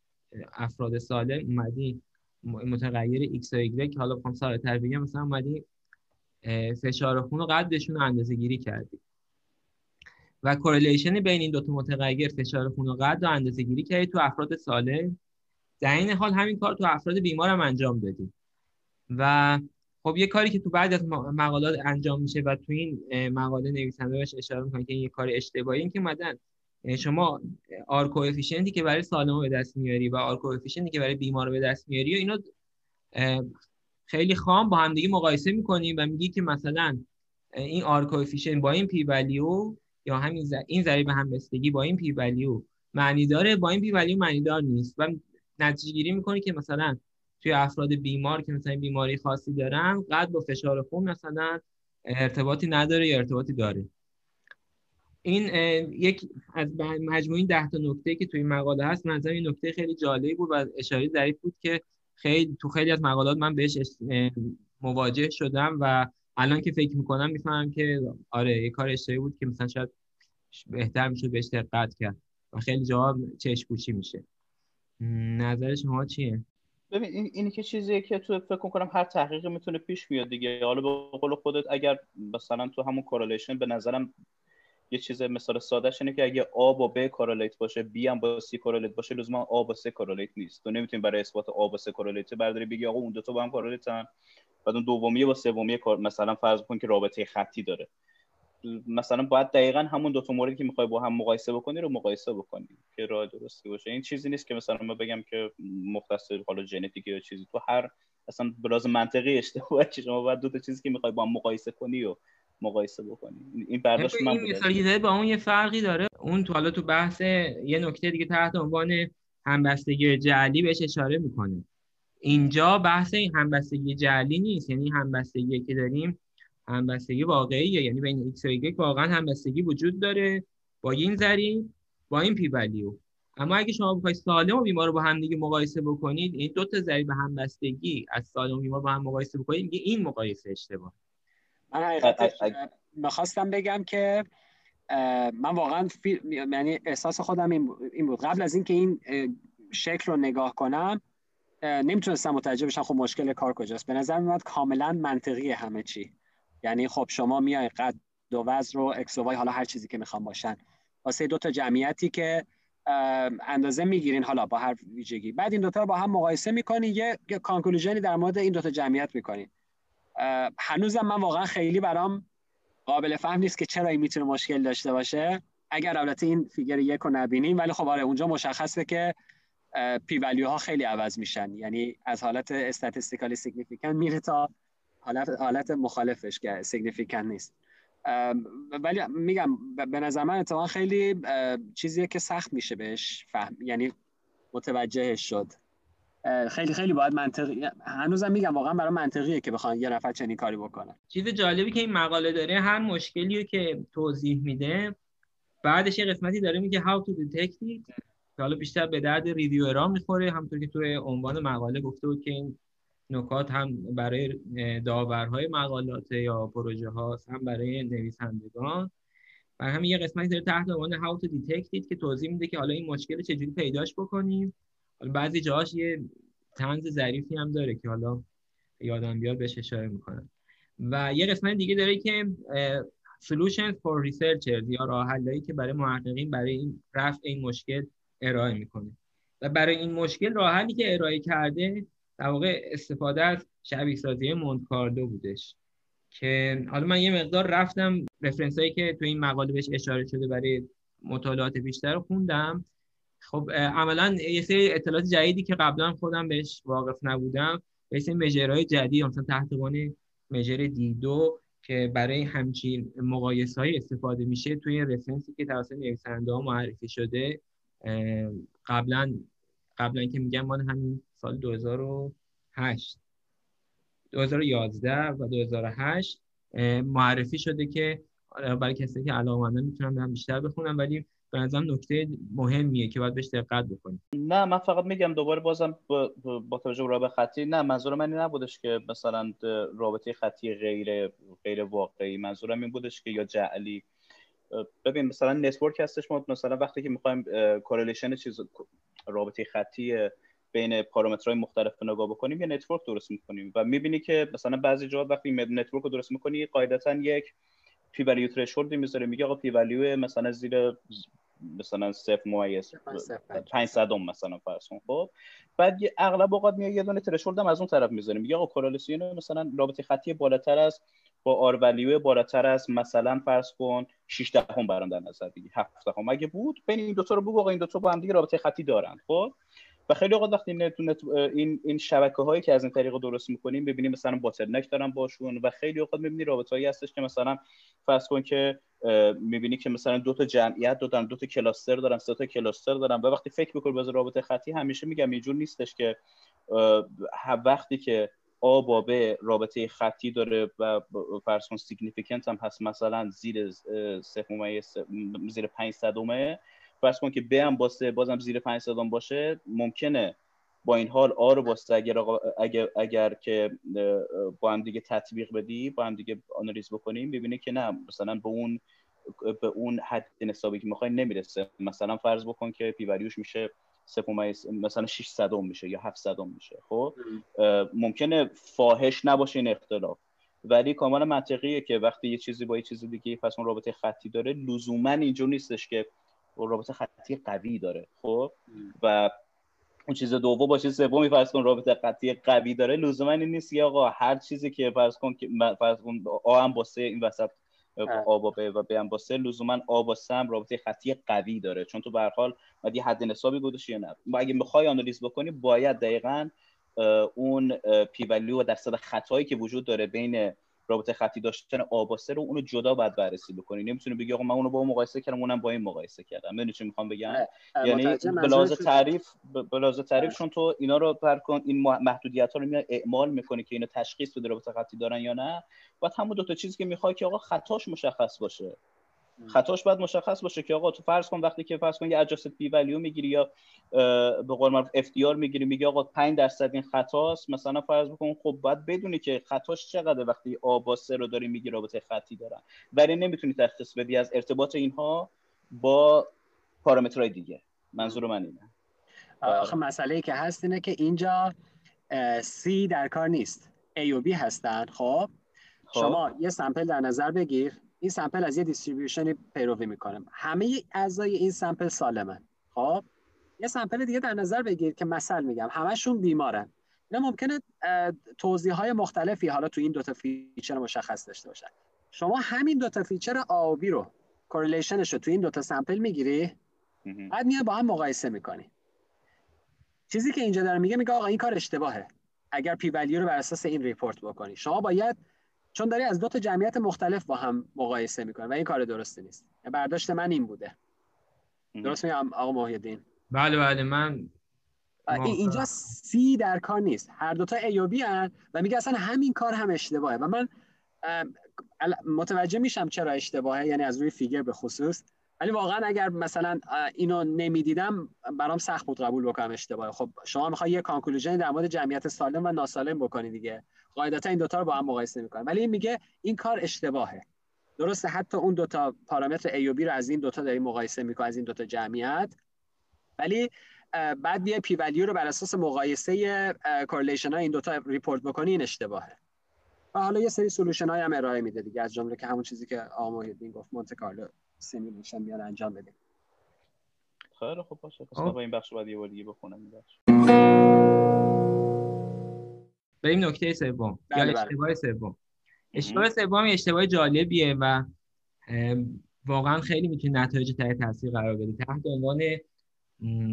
A: افراد سالم اومدی متغیر x و که حالا بخوام ساده تر بگم مثلا اومدی فشار خون و قدشون رو اندازه گیری کردی. و کورلیشن بین این دو تا متغیر فشار خون و قد رو اندازه گیری کردی تو افراد سالم. در این حال همین کار تو افراد بیمار هم انجام دادی. و خب یه کاری که تو بعد از مقالات انجام میشه و تو این مقاله نویسنده بهش اشاره می‌کنه که این یه کار اشتباهی این که مدن شما r که برای سالم به دست میاری و r که برای بیمار به دست میاری و اینا خیلی خام با هم دیگه مقایسه می‌کنیم و میگی که مثلا این r با این p-value یا همین ز... این ضریب همبستگی با این p-value معنی داره با این p-value معنی دار نیست. و نتیجه گیری می‌کنی که مثلا توی افراد بیمار که مثلا بیماری خاصی دارن قد با فشار خون مثلا ارتباطی نداره یا ارتباطی داره. این یک از مجموعه ده تا نکته که توی مقاله هست منظرم این نکته خیلی جالبی بود و اشاره ظریف بود که خیلی تو خیلی از مقالات من بهش مواجه شدم و الان که فکر می‌کنم می‌فهمم که آره یه کار اشتباهی بود که مثلا شاید بهتر می‌شد بهش دقت کرد و خیلی جواب چشپوشی میشه. نظر شما چیه؟
B: ببین این اینی که چیزیه که تو فکر کنم هر تحقیقی می‌تونه پیش بیاد دیگه. حالا به قول خودت اگر مثلا تو همون correlation به نظرم یه چیز مثال سادهش اینه که اگه آ با ب correlate باشه B هم با C correlate باشه لزوما آ با س correlate نیست. تو نمی‌تونی برای اثبات آ با س correlate برداری بگی آقا اون دو تا با هم correlate ن بعد اون دومیه با سومیه مثلا فرض کن که رابطه خطی داره. مثلا باید دقیقا همون دو تا موردی که می‌خوای با هم مقایسه بکنی رو مقایسه بکنی که راه درستی باشه. این چیزی نیست که مثلا ما بگم که مختص حالا ژنتیکی یا چیزی. تو هر اصلا براز منطقی اشتباه چی شما باید دو تا چیزی که می‌خوای با هم مقایسه کنی و مقایسه بکنی. این برداشت من
A: این مثالی با اون یه فرقی داره. اون تو حالا تو بحث یه نکته دیگه تحت عنوان همبستگی جعلی بهش اشاره می‌کنه. اینجا بحث این همبستگی جعلی نیست. یعنی همبستگی که داریم همبستگی واقعیه. یعنی بین ایکس و ایگرگ واقعا همبستگی وجود داره با این ضریب با این p-value اما اگه شما بخواید سالم و بیمار رو با هم دیگه مقایسه بکنید این دو تا ذری به همبستگی از سالم و بیمار با هم مقایسه بکنید میگه این مقایسه اشتباه.
C: من حقیقتش می‌خواستم بگم که من واقعا یعنی احساس خودم این بود قبل از اینکه این شکل رو نگاه کنم نمی‌تونستم متوجه بشم خب مشکل کار کجاست. به نظر میاد کاملا منطقی همه چی. یعنی خب شما میای قد دو وزن رو اکس و وای حالا هر چیزی که می‌خوام باشن. واسه دو تا جمعیتی که اندازه می‌گیرین حالا با هر ویژگی. بعد این دوتا رو با هم مقایسه می‌کنین یه conclusion ی در مورد این دوتا جمعیت می‌کنین. هنوزم من واقعا خیلی برام قابل فهم نیست که چرا این می‌تونه مشکل داشته باشه. اگر البته این figure یک رو نبینیم ولی خب آره اونجا مشخصه که p ها خیلی عوض میشن. یعنی از حالت statistically significant میره تا حالت حالت مخالفش که significant نیست. ولی میگم به نظر من اتفاقا خیلی چیزیه که سخت میشه بهش فهم یعنی متوجهش شد. خیلی خیلی باید منطقی هنوزم میگم واقعا برای منطقیه که بخوان یه نفر چنین کاری بکنه.
A: چیز جالبی که این مقاله داره هر مشکلی رو که توضیح میده بعدش یه قسمتی داره میگه how to detect حالا بیشتر به درد ریویورا می‌خوره همونطور که توی عنوان مقاله گفته بود که این نکات هم برای داورهای مقالات یا پروژه هاست هم برای نویسندگان. و همین یه قسمتی داره تحت عنوان how to detect it که توضیح میده که حالا این مشکل چجوری پیداش بکنیم. حالا بعضی جاهاش یه تنز ظریفی هم داره که حالا یادم بیاد بهش اشاره می‌کنم. و یه قسمت دیگه داره که solutions for researchers یا راه حلایی که برای محققین برای این رفع این مشکل ارائه می‌کنه. و برای این مشکل راه حلی که ارائه کرده در واقع استفاده از شبیه سازی مونتکاردو بودش که حالا من یه مقدار رفتم رفرنس هایی که تو این مقاله بهش اشاره شده برای مطالعات بیشتر رو خوندم. خب عملا یه سری اطلاعات جدیدی که قبلا خودم بهش واقف نبودم به سری مژرهای جدید مثلا تحت عنوان دی دو که برای همچین مقایسه های استفاده میشه توی رفرنسی که توسط نویسنده ها معرفی شده. قبلا قبلا که میگم مال همین سال 2008 2011 و 2008 معرفی شده که برای کسی که علاقه می‌تونم هم بیشتر بخونم ولی به نظرم نکته مهمیه که باید بهش دقت بکنیم.
B: نه من فقط میگم دوباره بازم با, با توجه به رابطه خطی نه منظور من این نبودش که مثلا رابطه خطی غیر غیر واقعی منظورم این بودش که یا جعلی. ببین مثلا network هستش ما مثلا وقتی که می‌خوایم correlation چیز رابطه خطی بین پارامترهای مختلف نگاه بکنیم یه network درست می‌کنیم و می‌بینی که مثلا بعضی جاها وقتی network رو درست می‌کنی قاعدتا یک p-value threshold ی می‌ذاره میگه آقا p-value مثلا زیر مثلا صفر ممیز 500 مثلا فرض کن. خب؟ بعد اغلب اوقات میاد یه دونه threshold هم از اون طرف می‌ذاره میگه آقا correlation مثلا رابطه خطی بالاتر از با آر ولیو بالاتر از مثلا فرض کن 6 دهم برام در نظر بگیر 7 دهم. اگه بود بین این دو تا رو بگو آقا این دو تا با هم دیگه رابطه خطی دارن. خب؟ و خیلی اوقات وقتی این این شبکه هایی که از این طریق درست می‌کنیم ببینیم مثلا باترنک دارن باشون و خیلی اوقات می‌بینی رابطه هایی هستش که مثلا فرض کن که می‌بینی که مثلا دو تا جمعیت دارن دو تا کلاستر دارن سه تا کلاستر دارن و وقتی فکر می‌کنی باز رابطه خطی همیشه میگم اینجور نیستش که وقتی که آ با ب رابطه خطی داره و فرض کن significant هم هست مثلا زیر سه زیر 5 صدومه فرض کن که ب هم با بازم زیر 5 صدام باشه ممکنه با این حال آ رو با سه اگر, اگر, اگر که با هم دیگه تطبیق بدی با هم دیگه آنالیز بکنیم ببینه که نه مثلا به اون به اون حد نصابی که می‌خوای نمی‌رسه. مثلا فرض بکن که p-value ش میشه مثلا 6 صدم میشه یا 7 صدم میشه خب؟ ممکنه فاحش نباشه این اختلاف. ولی کاملا منطقیه که وقتی یه چیزی با یه چیزی دیگه پس اون رابطه خطی داره لزوما اینجور نیستش که رابطه خطی قوی داره خب؟ و اون چیز دوم با چیز سومی فرض کن رابطه خطی قوی داره لزوما این نیست که آقا هر چیزی که فرض کن که فرض کن آ هم با این وسط آ با ب و ب هم با سه لزوما آ با هم رابطه خطی قوی داره. چون تو به هر حال باید یه حد نصابی گذاشتی یا نه؟ اگه می‌خوای آنالیز بکنی باید دقیقا اون پی و درصد خطایی که وجود داره بین رابطه خطی داشتن آباسه رو اونو جدا باید بررسی بکنی. نمی‌تونی بگی آقا من اونو با اون مقایسه کردم اونم با این مقایسه کردم. می‌دونی چی می‌خوام بگم؟ یعنی بلاز تعریف بلاز تعریف چون تو اینا رو پر کن این محدودیت ها رو میاد اعمال می‌کنی که اینو تشخیص بده رابطه خطی دارن یا نه. باید همون دو تا چیزی که می‌خوای که آقا خطاش مشخص باشه. خطاش باید مشخص باشه که آقا تو فرض کن وقتی که فرض کن یه adjust p-value می‌گیری یا به قول معروف FDR می‌گیری میگی آقا 5 درصد این خطاست مثلا فرض بکن خب باید بدونی که خطاش چقدره وقتی آ با سه رو داری میگی رابطه خطی دارن. ولی نمی‌تونی تشخیص بدی از ارتباط اینها با پارامترهای دیگه. منظور من اینه.
C: آخه مسئله ای که هست اینه که اینجا C در کار نیست. A و B هستن خب, خب. شما یه sample در نظر بگیر. این sample از یه distribution ی پیروی می‌کنه. همه اعضای این sample سالمن خب؟ یه sample دیگه در نظر بگیر که مثل میگم. همشون بیمارن. اینا ممکنه توزیع های مختلفی حالا تو این دوتا feature مشخص داشته باشن. شما همین دوتا feature A و B رو correlation ش رو تو این دوتا sample می‌گیری بعد میاد با هم مقایسه می‌کنی. چیزی که اینجا داره میگه میگه آقا این کار اشتباهه. اگر p رو بر اساس این report بکنی. شما باید چون داری از دو تا جمعیت مختلف با هم مقایسه می‌کنه و این کار درستی نیست. برداشت من این بوده. درست میگم آقا محیدین؟
A: بله بله من
C: اینجا C در کار نیست. هر دوتا A و B هن و میگه اصلا همین کار هم اشتباهه. و من متوجه میشم چرا اشتباهه یعنی از روی figure به خصوص. ولی واقعا اگر مثلا اینو نمی‌دیدم برام سخت بود قبول بکنم اشتباهه خب شما می‌خوای یه conclusion در مورد جمعیت سالم و ناسالم بکنی دیگه. قاعدتا این دوتا رو با هم مقایسه می‌کنه ولی این میگه این کار اشتباهه. درسته حتی اون دوتا پارامتر A و B رو از این دوتا داری مقایسه می‌کنه از این دوتا جمعیت. ولی بعد بیا p-value رو بر اساس مقایسه correlation ها این دوتا report بکنی این اشتباهه. و حالا یه سری solution های هم ارائه میده دیگه از جمله که همون چیزی که آقا گفت Monte Carlo simulation بیان انجام بدیم.
B: خیلی خوب باشه. پس با این بخش بعد یه بار دیگه بخونم این بخش.
A: بریم نکته سوم. یا بله، بله. اشتباه سوم. اشتباه سوم اشتباه جالبیه و واقعا خیلی می‌تونه نتایج تحت تاثیر قرار بده. تحت عنوان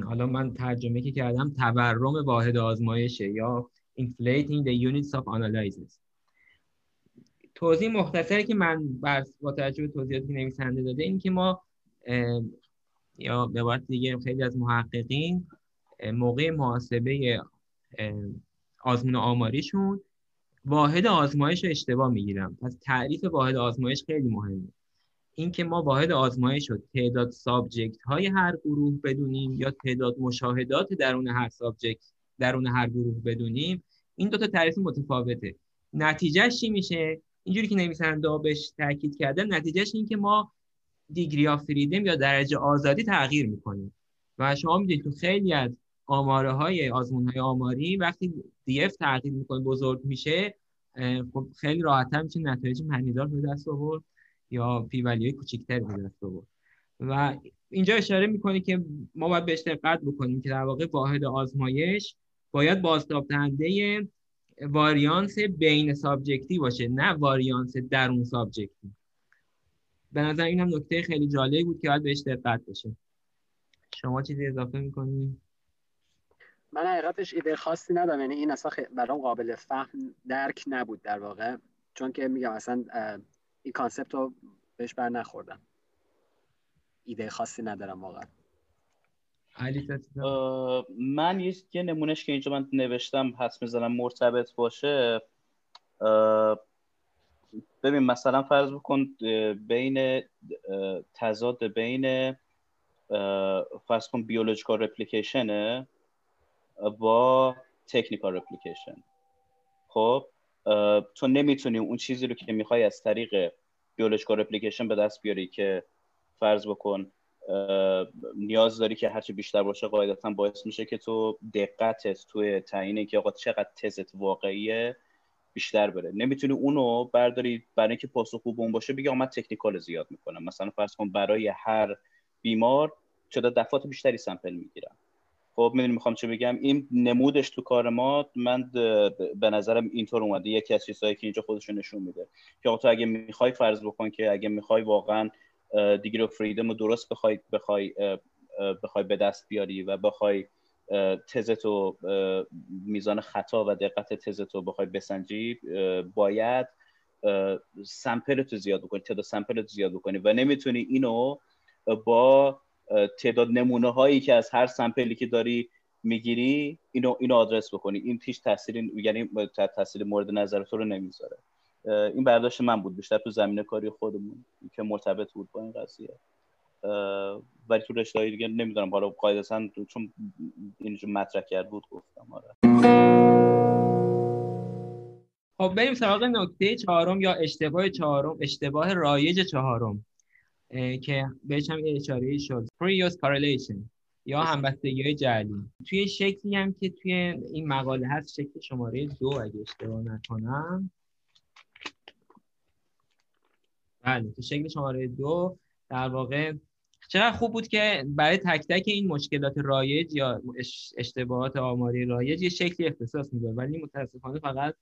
A: حالا من ترجمه که کردم تورم واحد آزمایشه یا inflating the units of analysis. توضیح مختصری که من با توجه به توضیحاتی نویسنده داده این که ما یا به عبارت دیگه خیلی از محققین موقع محاسبه آزمون آماریشون واحد آزمایش رو اشتباه می‌گیرم پس تعریف واحد آزمایش خیلی مهمه. اینکه ما واحد آزمایش رو تعداد subject های هر گروه بدونیم یا تعداد مشاهدات درون هر subject درون هر گروه بدونیم این دو تا تعریف متفاوته. نتیجهش چی میشه؟ اینجوری که نویسنده بهش تاکید کردن نتیجهش این که ما degree of freedom یا درجه آزادی تغییر می‌کنیم. و شما می‌دونید تو خیلی از آماره های آزمون های آماری وقتی df تغییر می‌کنه بزرگ میشه خب خیلی راحتتر میشه نتایج معنیدار به دست آورد یا p-value کوچیک‌تر به دست آورد. و اینجا اشاره می‌کنه که ما باید بهش دقت بکنیم که در واقع واحد آزمایش باید بازتاب دهنده واریانس بین subject ی باشه نه واریانس درون subject ی. به نظر این هم نکته خیلی جالبی بود که باید بهش دقت بشه. شما چیزی اضافه می‌کنی؟
C: من حقیقتش ایده خاصی ندارم یعنی این اصلا برام قابل فهم درک نبود در واقع چون که میگم اصلا این concept رو بهش بر نخوردم. ایده خاصی ندارم واقعا.
B: من یه نمونهش که اینجا من نوشتم حس می‌زنم مرتبط باشه. ببین مثلا فرض بکن بین تضاد بین فرض کن بیولوژیکال رپلیکیشنه با تکنیکال رپلیکیشن. خب تو نمی‌تونی اون چیزی رو که می‌خوای از طریق بیولوژیکال رپلیکیشن به دست بیاری که فرض بکن نیاز داری که هرچی بیشتر باشه قاعدتا باعث میشه که تو دقتت توی تعیین که آقا چقدر تزت واقعیه بیشتر بره. نمی‌تونی اونو برداری برای اینکه پاسخ اون باشه بگی من تکنیکال زیاد می‌کنم. مثلا فرض کن برای هر بیمار چرا دفعات بیشتری سمپل می‌گیرم. خب می‌دونی می‌خوام چه بگم؟ این نمودش تو کار ما من به نظرم اینطور اومده. یکی از چیزهایی که اینجا خودش نشون میده. که تو اگه می‌خوای فرض بکن که اگه می‌خوای واقعا دیگری و فریدم رو درست بخوای بخوای بخوای به دست بیاری و بخوای تزت و میزان خطا و دقت تزت رو بخوای بسنجی باید سمپل تو زیاد بکنی تعداد سمپل تو زیاد بکنی و نمی‌تونی اینو با تعداد نمونه هایی که از هر سمپلی که داری می‌گیری اینو اینو آدرس بکنی. این هیچ تاثیری یعنی تاثیر مورد نظر تو رو نمی‌ذاره. این برداشت من بود بیشتر تو زمینه کاری خودمون که مرتبط بود با این قضیه. ولی تو رشته دیگه نمی‌دونم حالا قاعدتا چون اینجا مطرح کرد بود گفتم آره.
A: خب بریم سراغ نکته چهارم یا اشتباه چهارم اشتباه رایج چهارم که بهش هم اشاره شد. پریوس correlation یا همبستگی های جعلی. توی شکلی هم که توی این مقاله هست شکل شماره دو اگه اشتباه نکنم. بله تو شکل شماره دو در واقع چقدر خوب بود که برای تک تک این مشکلات رایج یا اشتباهات آماری رایج یه شکلی اختصاص می‌داد. ولی متاسفانه فقط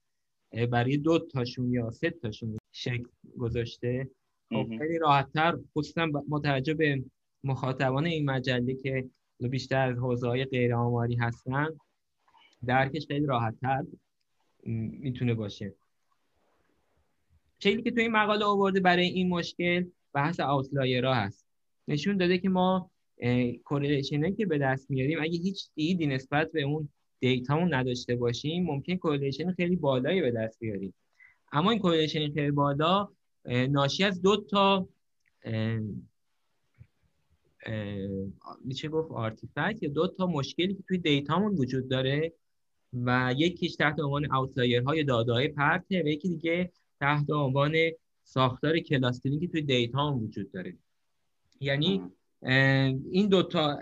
A: برای دو تاشون یا سه تاشون شکل گذاشته. خب خیلی راحتتر. خصوصا متوجه به مخاطبان این مجله که بیشتر از حوزه های غیر آماری هستن درکش خیلی راحتتر می‌تونه باشه. چیزی که تو این مقاله آورده برای این مشکل بحث outlier ها هست. نشون داده که ما correlation ه که به دست میاریم اگه هیچ دیدی نسبت به اون دیتامون نداشته باشیم ممکن correlation خیلی بالایی به دست بیاریم. اما این correlation خیلی بالا ناشی از دو تا میشه گفت artifact یا دو تا مشکلی که توی دیتامون وجود داره و یکیش تحت عنوان های دادههای پرته و یکی دیگه تحت عنوان ساختار clustering که توی دیتا وجود داره. یعنی این دوتا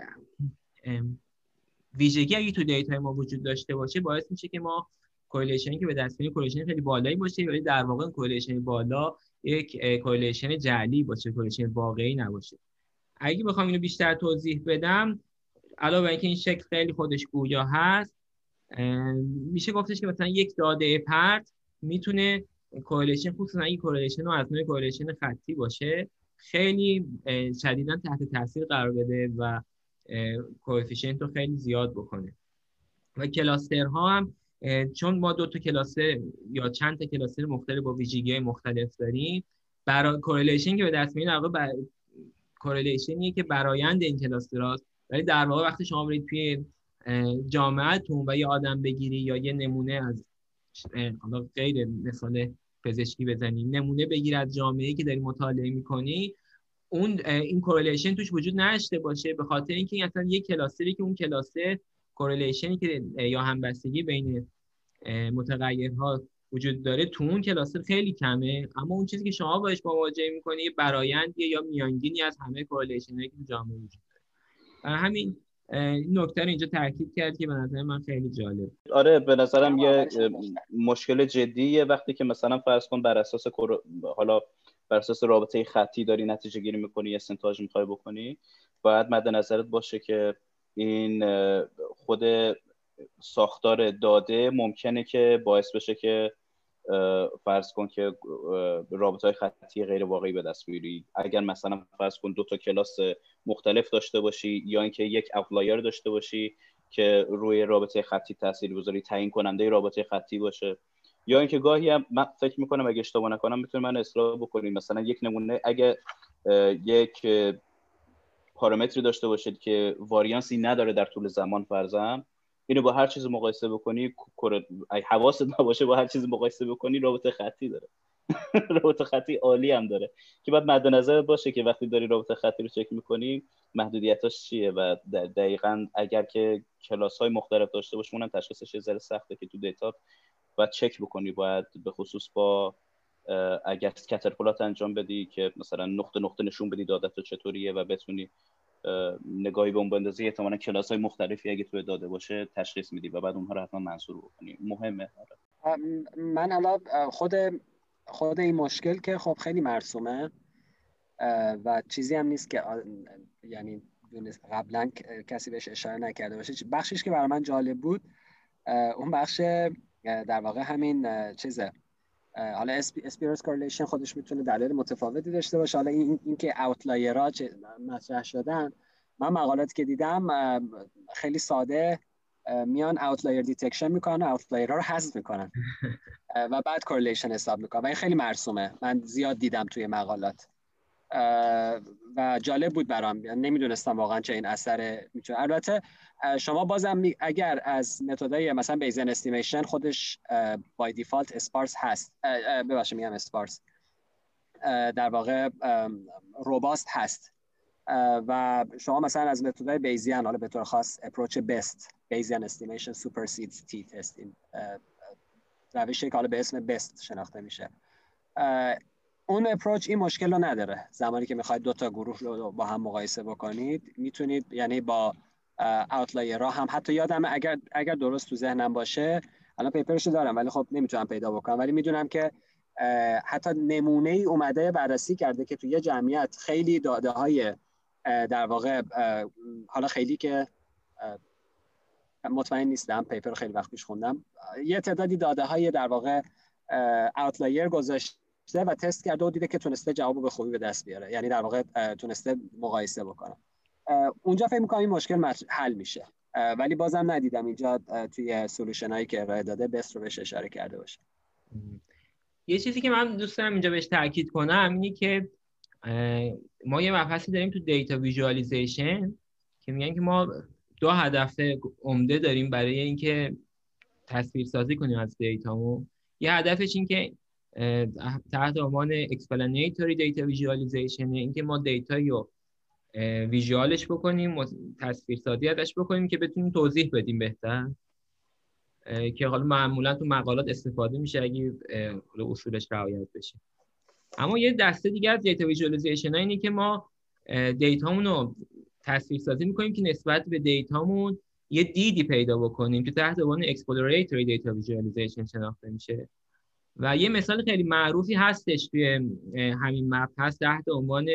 A: ویژگی اگه تو دیتا ما وجود داشته باشه باعث میشه که ما correlation ی که به دست میاریم correlation خیلی بالایی باشه ولی در واقع correlation بالا یک correlation جعلی باشه correlation واقعی نباشه. اگه بخوام اینو بیشتر توضیح بدم علاوه اینکه این شکل خیلی خودش گویا هست میشه گفتش که مثلا یک داده پرت می‌تونه correlation خصوصا اگه correlation از نوع correlation خطی باشه خیلی شدیدا تحت تاثیر قرار بده و coefficient رو خیلی زیاد بکنه. و cluster ها هم چون ما دو تا cluster یا چند تا cluster مختلف با ویژگی مختلف داریم برای correlation که به دست میاد در بر... correlation یه که برایند این cluster است ولی در واقع وقتی شما برید توی جامعهتون و یه آدم بگیری یا یه نمونه از حالا غیر مثال پزشکی بزنیم نمونه بگیر از جامعه که داری مطالعه می‌کنی. اون این correlation توش وجود نداشته باشه به خاطر اینکه این اصلا یک cluster ی که اون cluster correlation ی که یا همبستگی بین متغیرها وجود داره تو اون cluster خیلی کمه. اما اون چیزی که شما باش مواجه می‌کنی برایندیه یا میانگینی از همه correlation که جامعه وجود داره. همین این نکته رو اینجا تاکید کرد که به نظر من خیلی جالب.
B: آره به نظرم یه مشکل جدیه وقتی که مثلا فرض کن بر اساس حالا بر اساس رابطه خطی داری نتیجه گیری می‌کنی استنتاج می‌خوای بکنی باید مد نظرت باشه که این خود ساختار داده ممکنه که باعث بشه که فرض کن که رابطه های خطی غیر واقعی به دست بیاری اگر مثلا فرض کن دو تا کلاس مختلف داشته باشی یا اینکه یک اوتلایر داشته باشی که روی رابطه خطی تاثیر بذاری تعیین کننده رابطه خطی باشه. یا اینکه گاهی هم من فکر می‌کنم اگه اشتباه نکنم می‌تونیم من اصلاح بکنیم. مثلا یک نمونه اگه یک پارامتری داشته باشید که واریانسی نداره در طول زمان فرضم اینو با هر چیز مقایسه بکنی حواست نباشه با هر چیز مقایسه بکنی رابطه خطی داره. [LAUGHS] رابطه خطی عالی هم داره. که بعد مد نظر باشه که وقتی داری رابطه خطی رو چک می‌کنی محدودیتاش چیه و دقیقا اگر که کلاس های مختلف داشته باشه اونم تشخیصش یه ذره سخته که تو دیتا باید چک بکنی باید به خصوص با اگر کترپلات انجام بدی که مثلا نقطه نقطه نشون بدی داده تو چطوریه و بتونی نگاهی به اون بندازی احتمالا کلاس های مختلفی اگه توی داده باشه تشخیص میدی و بعد اونها رو حتما منصور بکنی. مهمه.
C: من حالا خود خود این مشکل که خب خیلی مرسومه و چیزی هم نیست که یعنی قبلا کسی بهش اشاره نکرده باشه. بخشش که برای من جالب بود اون بخش در واقع همین چیزه. حالا spurious correlation خودش می‌تونه دلیل متفاوتی داشته باشه. حالا این اینکه outlier ها مطرح شدن من مقالاتی که دیدم خیلی ساده میان outlier detection می‌کنن outlier ها رو حذف می‌کنن. [LAUGHS] و بعد correlation حساب می‌کنن. و این خیلی مرسومه. من زیاد دیدم توی مقالات. و جالب بود برام. یعنی نمی‌دونستم واقعا چه این اثر می‌تونه. البته شما بازم اگر از متدای مثلا Bayesian estimation خودش by default sparse هست. ببخشید میگم sparse در واقع robust هست. و شما مثلا از متدای Bayesian حالا به طور خاص approach BEST Bayesian estimation supersedes t-test روشی که حالا به اسم BEST شناخته میشه. اون approach این مشکل رو نداره. زمانی که می‌خواید دو تا گروه رو با هم مقایسه بکنید می‌تونید یعنی با اوتلایر را هم. حتی یادم اگر اگر درست تو ذهنم باشه الان پیپرش دارم ولی خب نمی‌تونم پیدا بکنم. ولی می‌دونم که حتی نمونه ای اومده بررسی کرده که تو یه جمعیت خیلی داده های در واقع حالا خیلی که مطمئن نیستم پیپر خیلی وقت پیش خوندم. یه تعدادی داده های در واقع اوتلایر گذاشته و تست کرده و دیده که تونسته جواب به خوبی به دست بیاره. یعنی در واقع تونسته مقایسه بکنه. اونجا فکر می‌کنم این مشکل حل میشه. ولی بازم ندیدم اینجا توی solution هایی که ارائه داده BEST رو بهش اشاره کرده باشه.
A: یه چیزی که من دوست دارم اینجا بهش تاکید کنم اینی که ما یه مبحثی داریم تو data visualization که میگن که ما دو هدف عمده داریم برای اینکه تصویر سازی کنیم از دیتامون. یه هدفش این که تحت عنوان explanatory data visualization اینکه ما دیتا رو visual ش بکنیم تصویر سازی ازش بکنیم که بتونیم توضیح بدیم بهتر. که حالا معمولا تو مقالات استفاده میشه اگه اصولش رعایت بشه. اما یه دسته دیگه از data visualization اینه که ما دیتامون رو تصویر سازی می‌کنیم که نسبت به دیتامون یه دیدی پیدا بکنیم که تحت عنوان exploratory data visualization شناخته میشه. و یه مثال خیلی معروفی هستش توی همین مپ هست تحت عنوان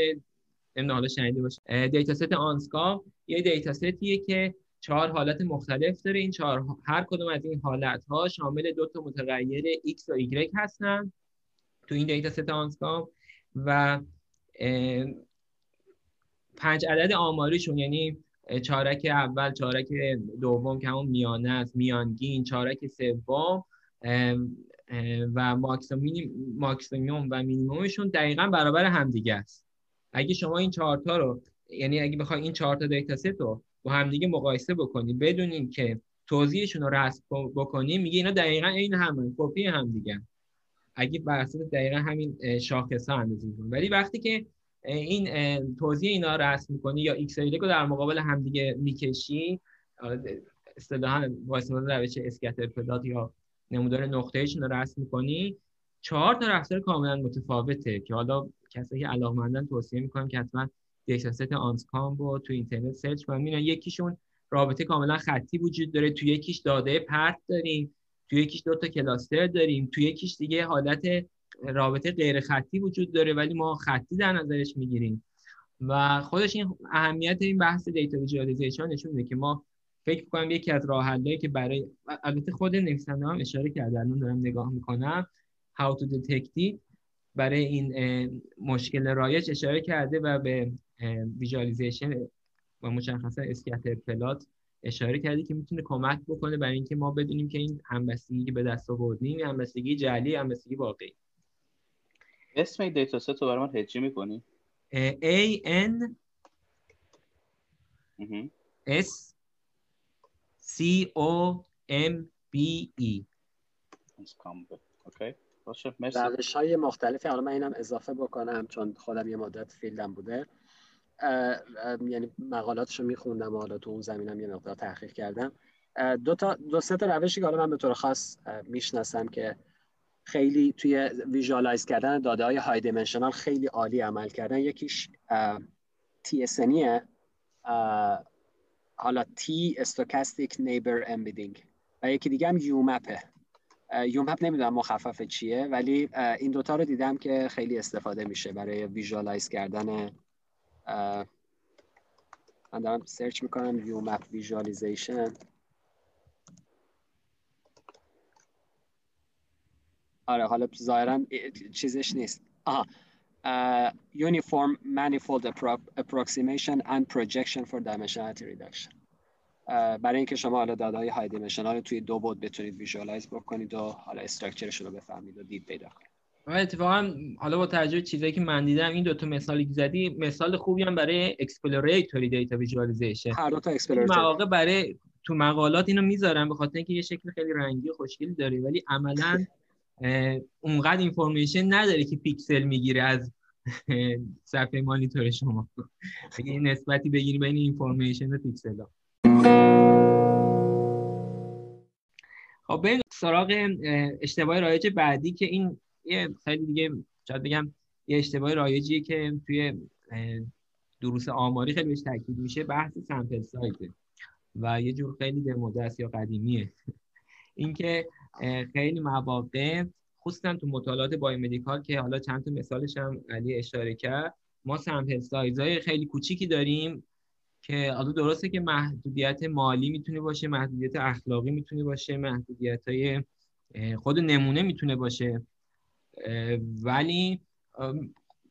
A: نمی‌دونم حالا شنیده باشه دیتا ست آنسکا یه دیتا ستیه که چهار حالت مختلف داره. این چهار هر کدوم از این حالت ها شامل دو تا متغیر x و y هستن تو این دیتا ست آنسکا و پنج عدد آماریشون یعنی چارک اول چارک دوم که همون میانه است میانگین چارک سوم و ماکسیموم و مینیمومشون دقیقا برابر همدیگه است. اگه شما این چارتا رو یعنی اگه بخوای این چهار تا data set رو با همدیگه مقایسه بکنی بدونین که توضیحشون رو رسم بکنی میگه اینا دقیقا این همه کپی هم دیگه اگه بر اساس دقیقا همین شاخص ها اندازه ولی وقتی که این توضیح اینا رسم می‌کنی یا x رو در مقابل همدیگه می‌کشی اصطلاحا استفاده روش scatter plot یا نمودار نقطه‌ایشون رو رسم می‌کنی. چهار تا رفتار کاملا متفاوته که حالا کسایی که علاقمندن توصیه می‌کنم که حتما دیتا آنسکام رو تو اینترنت search کنن. می‌بینن یکیشون رابطه کاملا خطی وجود داره. تو یکیش داده پرت داریم. تو یکیش دو تا cluster داریم. تو یکیش دیگه حالت رابطه غیر خطی وجود داره ولی ما خطی در نظرش می‌گیریم. و خودش این اهمیت این بحث data visualization نشون میده که ما فکر کنم یکی از راه که برای البته خود نویسنده هم اشاره کردن دارم نگاه می‌کنم. How to detect برای این مشکل رایج اشاره کرده و به visualization و مشخصا scatter plot اشاره کردی که می‌تونه کمک بکنه برای اینکه ما بدونیم که این همبستگی که به دست آوردیم همبستگی جعلی همبستگی واقعی.
B: اسم این data set رو برای من هجی می‌کنی؟
A: A N S C O M B E.
B: okay باشه
C: روش های مختلفی. حالا من اینم اضافه بکنم چون خودم یه مدت field م بوده. یعنی مقالاتشو میخوندم و حالا تو اون زمینم یه مقدار تحقیق کردم. دو تا دو سه تا روشی که حالا من به طور خاص می‌شناسم که خیلی توی visualize کردن داده های high dimensional خیلی عالی عمل کردن. یکیش t حالا t stochastic neighbor embedding و یکی دیگه هم UMAP ه UMAP نمی‌دونم مخفف چیه ولی این دوتا رو دیدم که خیلی استفاده میشه برای visualize کردن. من دارم search می‌کنم UMAP visualization آره حالا ظاهرا چیزش نیست. آها. Uniform manifold approximation and projection for dimensionality reduction. برای اینکه شما حالا داده های high dimensional رو توی دو بود بتونید visualize بکنید و حالا structure ش رو بفهمید و دید پیدا کنید.
A: اتفاقا حالا با توجه چیزایی که من دیدم این دو تا مثالی که زدی مثال خوبی هم برای exploratory data visualization
C: هر دو تا exploratory
A: مواقع برای تو مقالات اینو می‌ذارم به خاطر اینکه یه شکل خیلی رنگی و خوشگلی داره ولی عملا اونقدر information نداره که پیکسل می‌گیره از صفحه مانیتور شما. اگه نسبتی بگیری بین information و پیکسل ها. خب بریم سراغ اشتباه رایج بعدی که این یه خیلی دیگه شاید بگم یه اشتباه رایجیه که توی دروس آماری خیلی بهش تاکید میشه بحث sample size ه و یه جور خیلی در است یا قدیمیه. اینکه خیلی مواقع خصوصا تو مطالعات بایومدیکال که حالا چند تا مثالش هم علی اشاره کرد ما سمپل سایزهای خیلی کوچیکی داریم که حالا درسته که محدودیت مالی می‌تونه باشه محدودیت اخلاقی می‌تونه باشه محدودیت های خود نمونه می‌تونه باشه ولی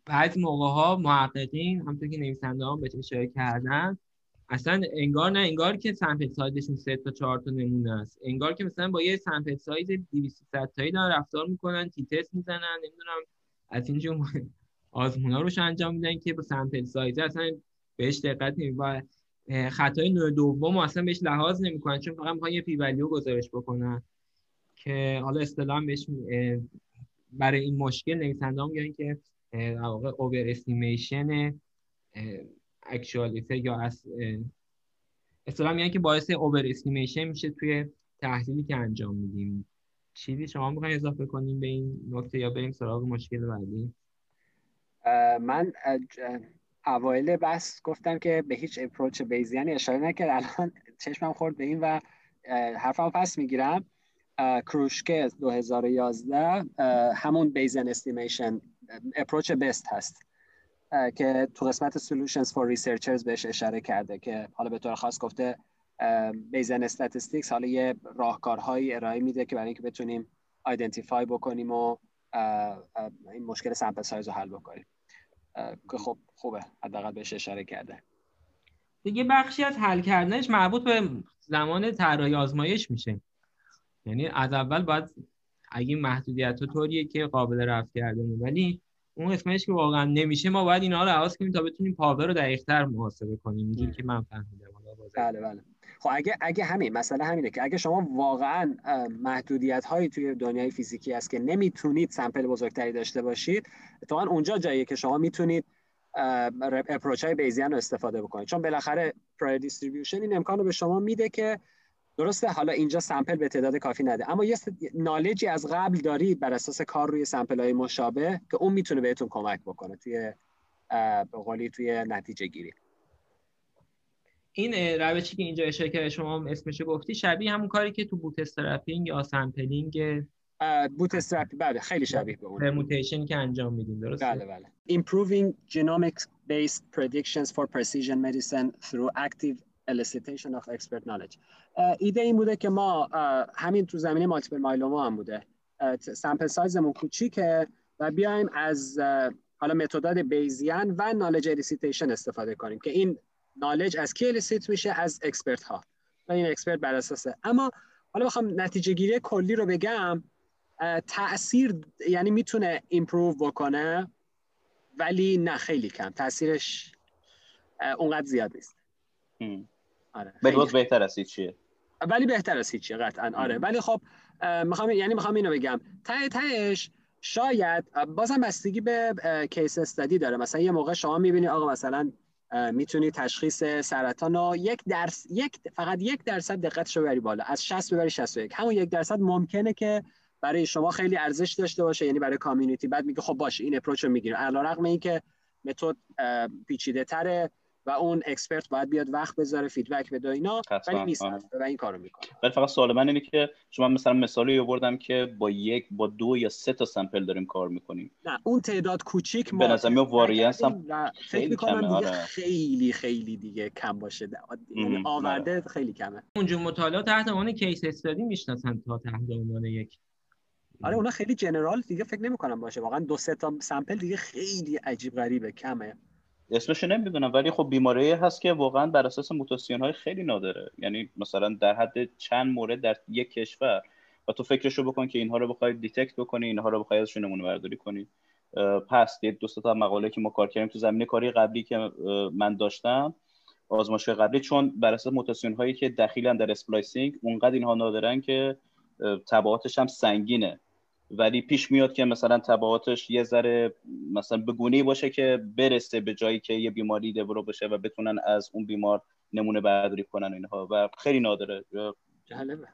A: بعضی موقع ها محققین همونطور که نویسنده ها بهش اشاره کردن اصلا انگار نه انگار که sample size شون سه تا چهار تا نمونه است. انگار که مثلا با یه sample size 200 تایی دارن رفتار می‌کنن t-test می‌زنن نمی‌دونم از اینجور آزمونا روش انجام میدن که با sample size اصلا بهش دقت نمی و خطای نوع دوم اصلا بهش لحاظ نمی‌کنن چون فقط می‌خوان یه p-value گزارش بکنن. که حالا اصطلاحا بهش برای این مشکل نویسنده میگن که در واقع overestimation اکچوالیته یا از اصطلاحا میگن که باعث overestimation میشه توی تحلیلی که انجام میدیم. چیزی شما می‌خواین اضافه کنیم به این نکته یا بریم سراغ مشکل بعدی؟
C: من اوایل بس گفتم که به هیچ approach Bayesian ی اشاره نکرد. الان چشمم خورد به این و حرفم پس می‌گیرم. کروشکه 2011 همون Bayesian estimation approach based هست. که تو قسمت Solutions for Researchers بهش اشاره کرده که حالا به طور خاص گفته Bayesian statistics حالا یه راهکارهایی ارائه میده که برای اینکه بتونیم identify بکنیم و این مشکل sample size رو حل بکنیم. که خب خوبه. حداقل بهش اشاره کرده.
A: دیگه بخشی از حل کردنش مربوط به زمان طراحی آزمایش میشه. یعنی از اول باید اگه محدودیت طوریه که قابل رفع کردنه. ولی اون قسمتش که واقعا نمیشه ما باید اینا رو لحاظ کنیم تا بتونیم پاور رو دقیق‌تر محاسبه کنیم. اینجوری که من فهمیدم.
C: بله بله. خب اگه اگه همین مسئله همینه که اگه شما واقعا محدودیت هایی توی دنیای فیزیکی هست که نمی‌تونید سمپل بزرگتری داشته باشید اتفاقا اونجا جاییه که شما می‌تونید اپروچ های بیزیان رو استفاده بکنید. چون بالاخره prior distribution این امکان رو به شما میده که درسته حالا اینجا sample به تعداد کافی نده. اما یه knowledge ی از قبل دارید بر اساس کار روی sample های مشابه که اون می‌تونه بهتون کمک بکنه توی به توی نتیجه گیری.
A: این روشی که اینجا اشاره کرده شما اسمش گفتی شبیه همون کاری که تو bootstrapping یا
C: sampling bootstrap بله خیلی شبیه به
A: اون. permutation که انجام میدیم درسته؟
C: بله بله. Improving genomics based predictions for precision medicine through active elicitation of expert knowledge. ایده این بوده که ما همین تو زمینه multiple myeloma هم بوده. sample size مون کوچیکه و بیایم از حالا method Bayesian و knowledge elicitation استفاده کنیم که این knowledge از کی elicit میشه؟ از expert ها و این expert بر اساسه اما حالا بخوام نتیجه گیری کلی رو بگم. تاثیر یعنی می‌تونه ایمپروو بکنه ولی نه خیلی کم. تاثیرش اونقدر زیاد نیست.
B: آره. ولی بهتر از چیه
C: ولی بهتر از هیچی قطعا. آره. ولی خب می‌خوام یعنی می‌خوام اینو بگم. ته تهش شاید بازم بستگی به کیس استادی داره. مثلا یه موقع شما می‌بینی آقا مثلا می‌تونی تشخیص سرطان رو یک درس یک فقط یک درصد دقتش رو ببری بالا. از 60 ببری 61 همون یک درصد ممکنه که برای شما خیلی ارزش داشته باشه یعنی برای community بعد میگه خب باشه این approach رو می‌گیریم. علیرغم اینکه method پیچیده تره و اون expert باید بیاد وقت بذاره feedback بده اینا ولی می‌سازه و این کارو می‌کنه.
B: ولی فقط سوال من اینه که شما مثلا مثالی آوردم که با یک با دو یا سه تا sample داریم کار می‌کنیم.
C: نه اون تعداد کوچیک
B: به نظر میاد واریانس هم
C: فکر می‌کنم دیگه آره. خیلی خیلی دیگه کم باشه. یعنی آورده آره. خیلی کمه.
A: اونجا مطالعات تحت عنوان case study می‌شناسن تا تحت عنوان یک.
C: آره اونا خیلی general دیگه فکر نمی‌کنم باشه. واقعا دو سه تا sample دیگه خیلی عجیب غریبه کمه.
B: اسمش نمی‌دونم ولی خب بیماری هست که واقعا بر اساس موتاسیون های خیلی نادره. یعنی مثلا در حد چند مورد در یک کشور. و تو فکرشو بکن که اینها رو بخوای detect بکنی اینها رو بخوای ازشون نمونه برداری کنی پس یه دو تا مقاله که ما کار کردیم تو زمینه کاری قبلی که من داشتم آزمایش قبلی چون بر اساس mutation هایی که دخیلن در splicing اونقدر اینها نادرن که تبعاتش هم سنگینه. ولی پیش میاد که مثلا تبعاتش یه ذره مثلا بگونه باشه که برسه به جایی که یه بیماری develop بشه و بتونن از اون بیمار نمونه برداری کنن اینها. و خیلی نادره.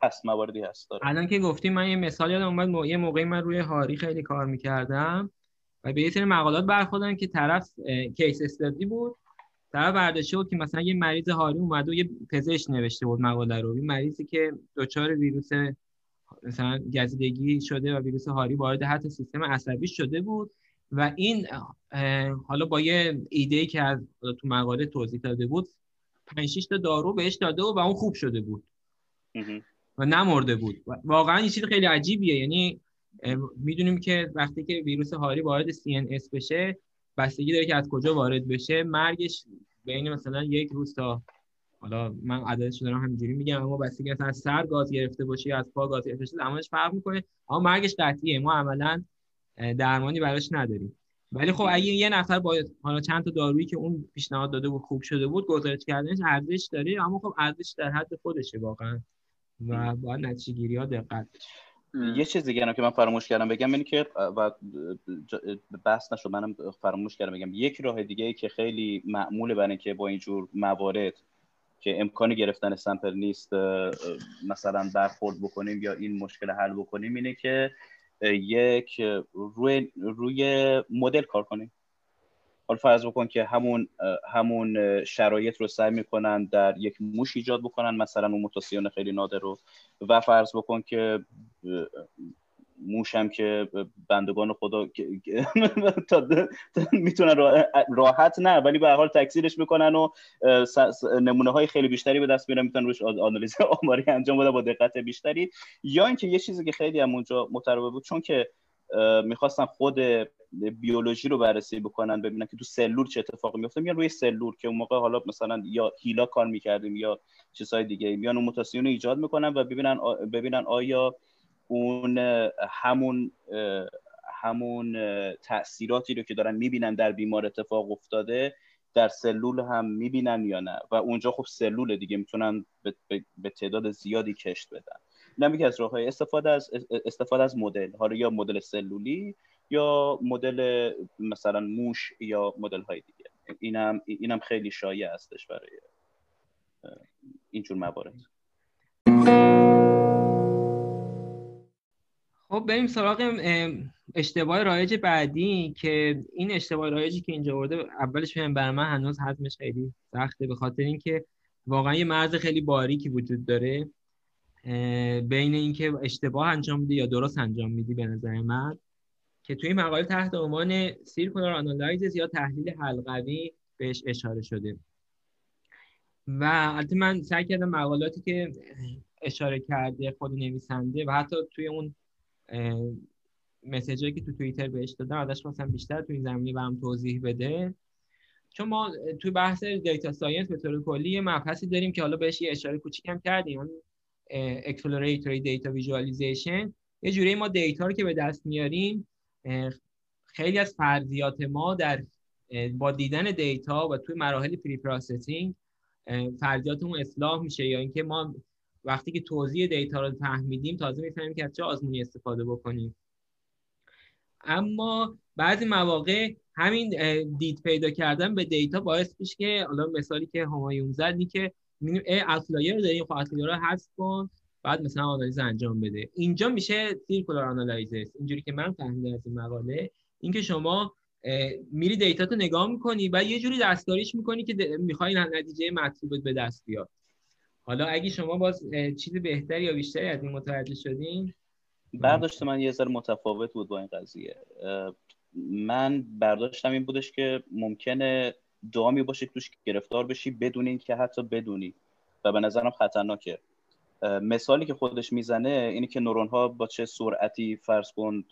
B: هست مواردی هست. داره
A: الان که گفتیم من یه مثال یادم اومد یه موقعی من روی هاری خیلی کار می‌کردم و به یه سری مقالات برخوردن که طرف کیس استادی بود. طرف برداشته بود که مثلا یه مریض هاری اومد و یه پزشک نوشته بود مقاله رو. این مریضی که دچار ویروس مثلا گزیدگی شده و ویروس هاری وارد حتی سیستم عصبی شده بود و این حالا با یه ایده که از تو مقاله توضیح داده بود 5 تا دارو بهش داده و, و اون خوب شده بود. و نمرده بود. واقعا این چیز خیلی عجیبیه. یعنی می‌دونیم که وقتی که ویروس هاری وارد CNS بشه بستگی داره که از کجا وارد بشه مرگش بین مثلا یک روز تا حالا من عددش دارم همینجوری میگم اما بستگی مثلا از سر گاز گرفته باشه یا از پا گاز گرفته باشه زمانش فرق می‌کنه. اما مرگش قطعیه. ما عملا درمانی براش نداریم. ولی خب اگه یه نفر با حالا چند تا دارویی که اون پیشنهاد داده بود خوب شده بود گزارش کردنش ارزش داره. اما خب ارزش در حد خودشه واقعا. و با نتیجه گیری ها دقت
B: یه چیز دیگه که من فراموش کردم بگم اینه که و بحث نشد منم فراموش کردم بگم. یک راه دیگه ای که خیلی معموله برای که با اینجور موارد که امکانی گرفتن سمپل نیست مثلا برخورد بکنیم یا این مشکل حل بکنیم اینه که یک روی, روی مدل کار کنیم. حالا فرض بکن که همون همون شرایط رو سعی می‌کنن در یک موش ایجاد بکنن مثلا اون متاسیون خیلی نادر رو. و فرض بکن که موشم که بندگان خدا [LAUGHS] تا می‌تونن راحت نه ولی به حال تکثیرش می‌کنن و نمونه های خیلی بیشتری به دست میارن می‌تونن روش آنالیز [LAUGHS] آماری انجام بده با دقت بیشتری. یا اینکه یه چیزی که خیلی هم اونجا مترابه بود چون که می‌خواستن خود بیولوژی رو بررسی بکنن ببینن که تو سلول چه اتفاقی میفته میان روی سلول که اون موقع حالا مثلا یا هیلا کار می‌کردیم یا چیزهای دیگه میان اون متاسیون ایجاد می‌کنن و ببینن ببینن آیا اون همون همون تاثیراتی رو که دارن می‌بینن در بیمار اتفاق افتاده در سلول هم می‌بینن یا نه؟ و اونجا خب سلول دیگه می‌تونن به تعداد زیادی کشت بدن. این یکی از راه استفاده از استفاده از مدل. حالا یا مدل سلولی یا مدل مثلا موش یا مدل های دیگه. اینم اینم خیلی شایع هستش برای اینجور موارد.
A: خب بریم سراغ اشتباه رایج بعدی که این اشتباه رایجی که اینجا ورده اولش بهم بر من هنوز حزمش خیلی سخته به خاطر اینکه واقعا یه مرز خیلی باریکی وجود داره. بین اینکه اشتباه انجام میدی یا درست انجام میدی به نظر من که توی مقاله تحت عنوان circular analysis یا تحلیل حلقوی بهش اشاره شده. و البته من سعی کردم مقالاتی که اشاره کرده خود نویسنده و حتی توی اون message ایی که تو توییتر بهش دادم ازش خواستم بیشتر تو این زمینه برام توضیح بده. چون ما توی بحث data science به طور کلی یه مبحثی داریم که حالا بهش یه اشاره کوچیک هم کردیم. اون exploratory data visualization یه جوری ما data رو که به دست میاریم خیلی از فرضیات ما در با دیدن data و توی مراحل pre-processing فرضیاتمون اصلاح میشه یا اینکه ما وقتی که توزیع data رو فهمیدیم تازه می‌فهمیم که از چه آزمونی استفاده بکنیم. اما بعضی مواقع همین دید پیدا کردن به data باعث میشه که حالا مثالی که همایون زد که می‌بینیم یه outlier رو داریم خب outlier رو حذف کن بعد مثلا آنالیز انجام بده. اینجا میشه circular analysis اینجوری که من فهمیدم از این مقاله اینکه شما میری data تو نگاه می‌کنی و یه جوری دستکاریش می‌کنی که می‌خوای نتیجه مطلوبت به دست بیاد. حالا اگه شما باز چیز بهتری یا بیشتری از این متوجه شدین؟
B: برداشت من یه ذره متفاوت بود با این قضیه. من برداشتم این بودش که ممکنه دامی باشه توش گرفتار بشی بدون اینکه حتی بدونی و به نظرم خطرناکه. مثالی که خودش می‌زنه اینه که نورون ها با چه سرعتی فرض کن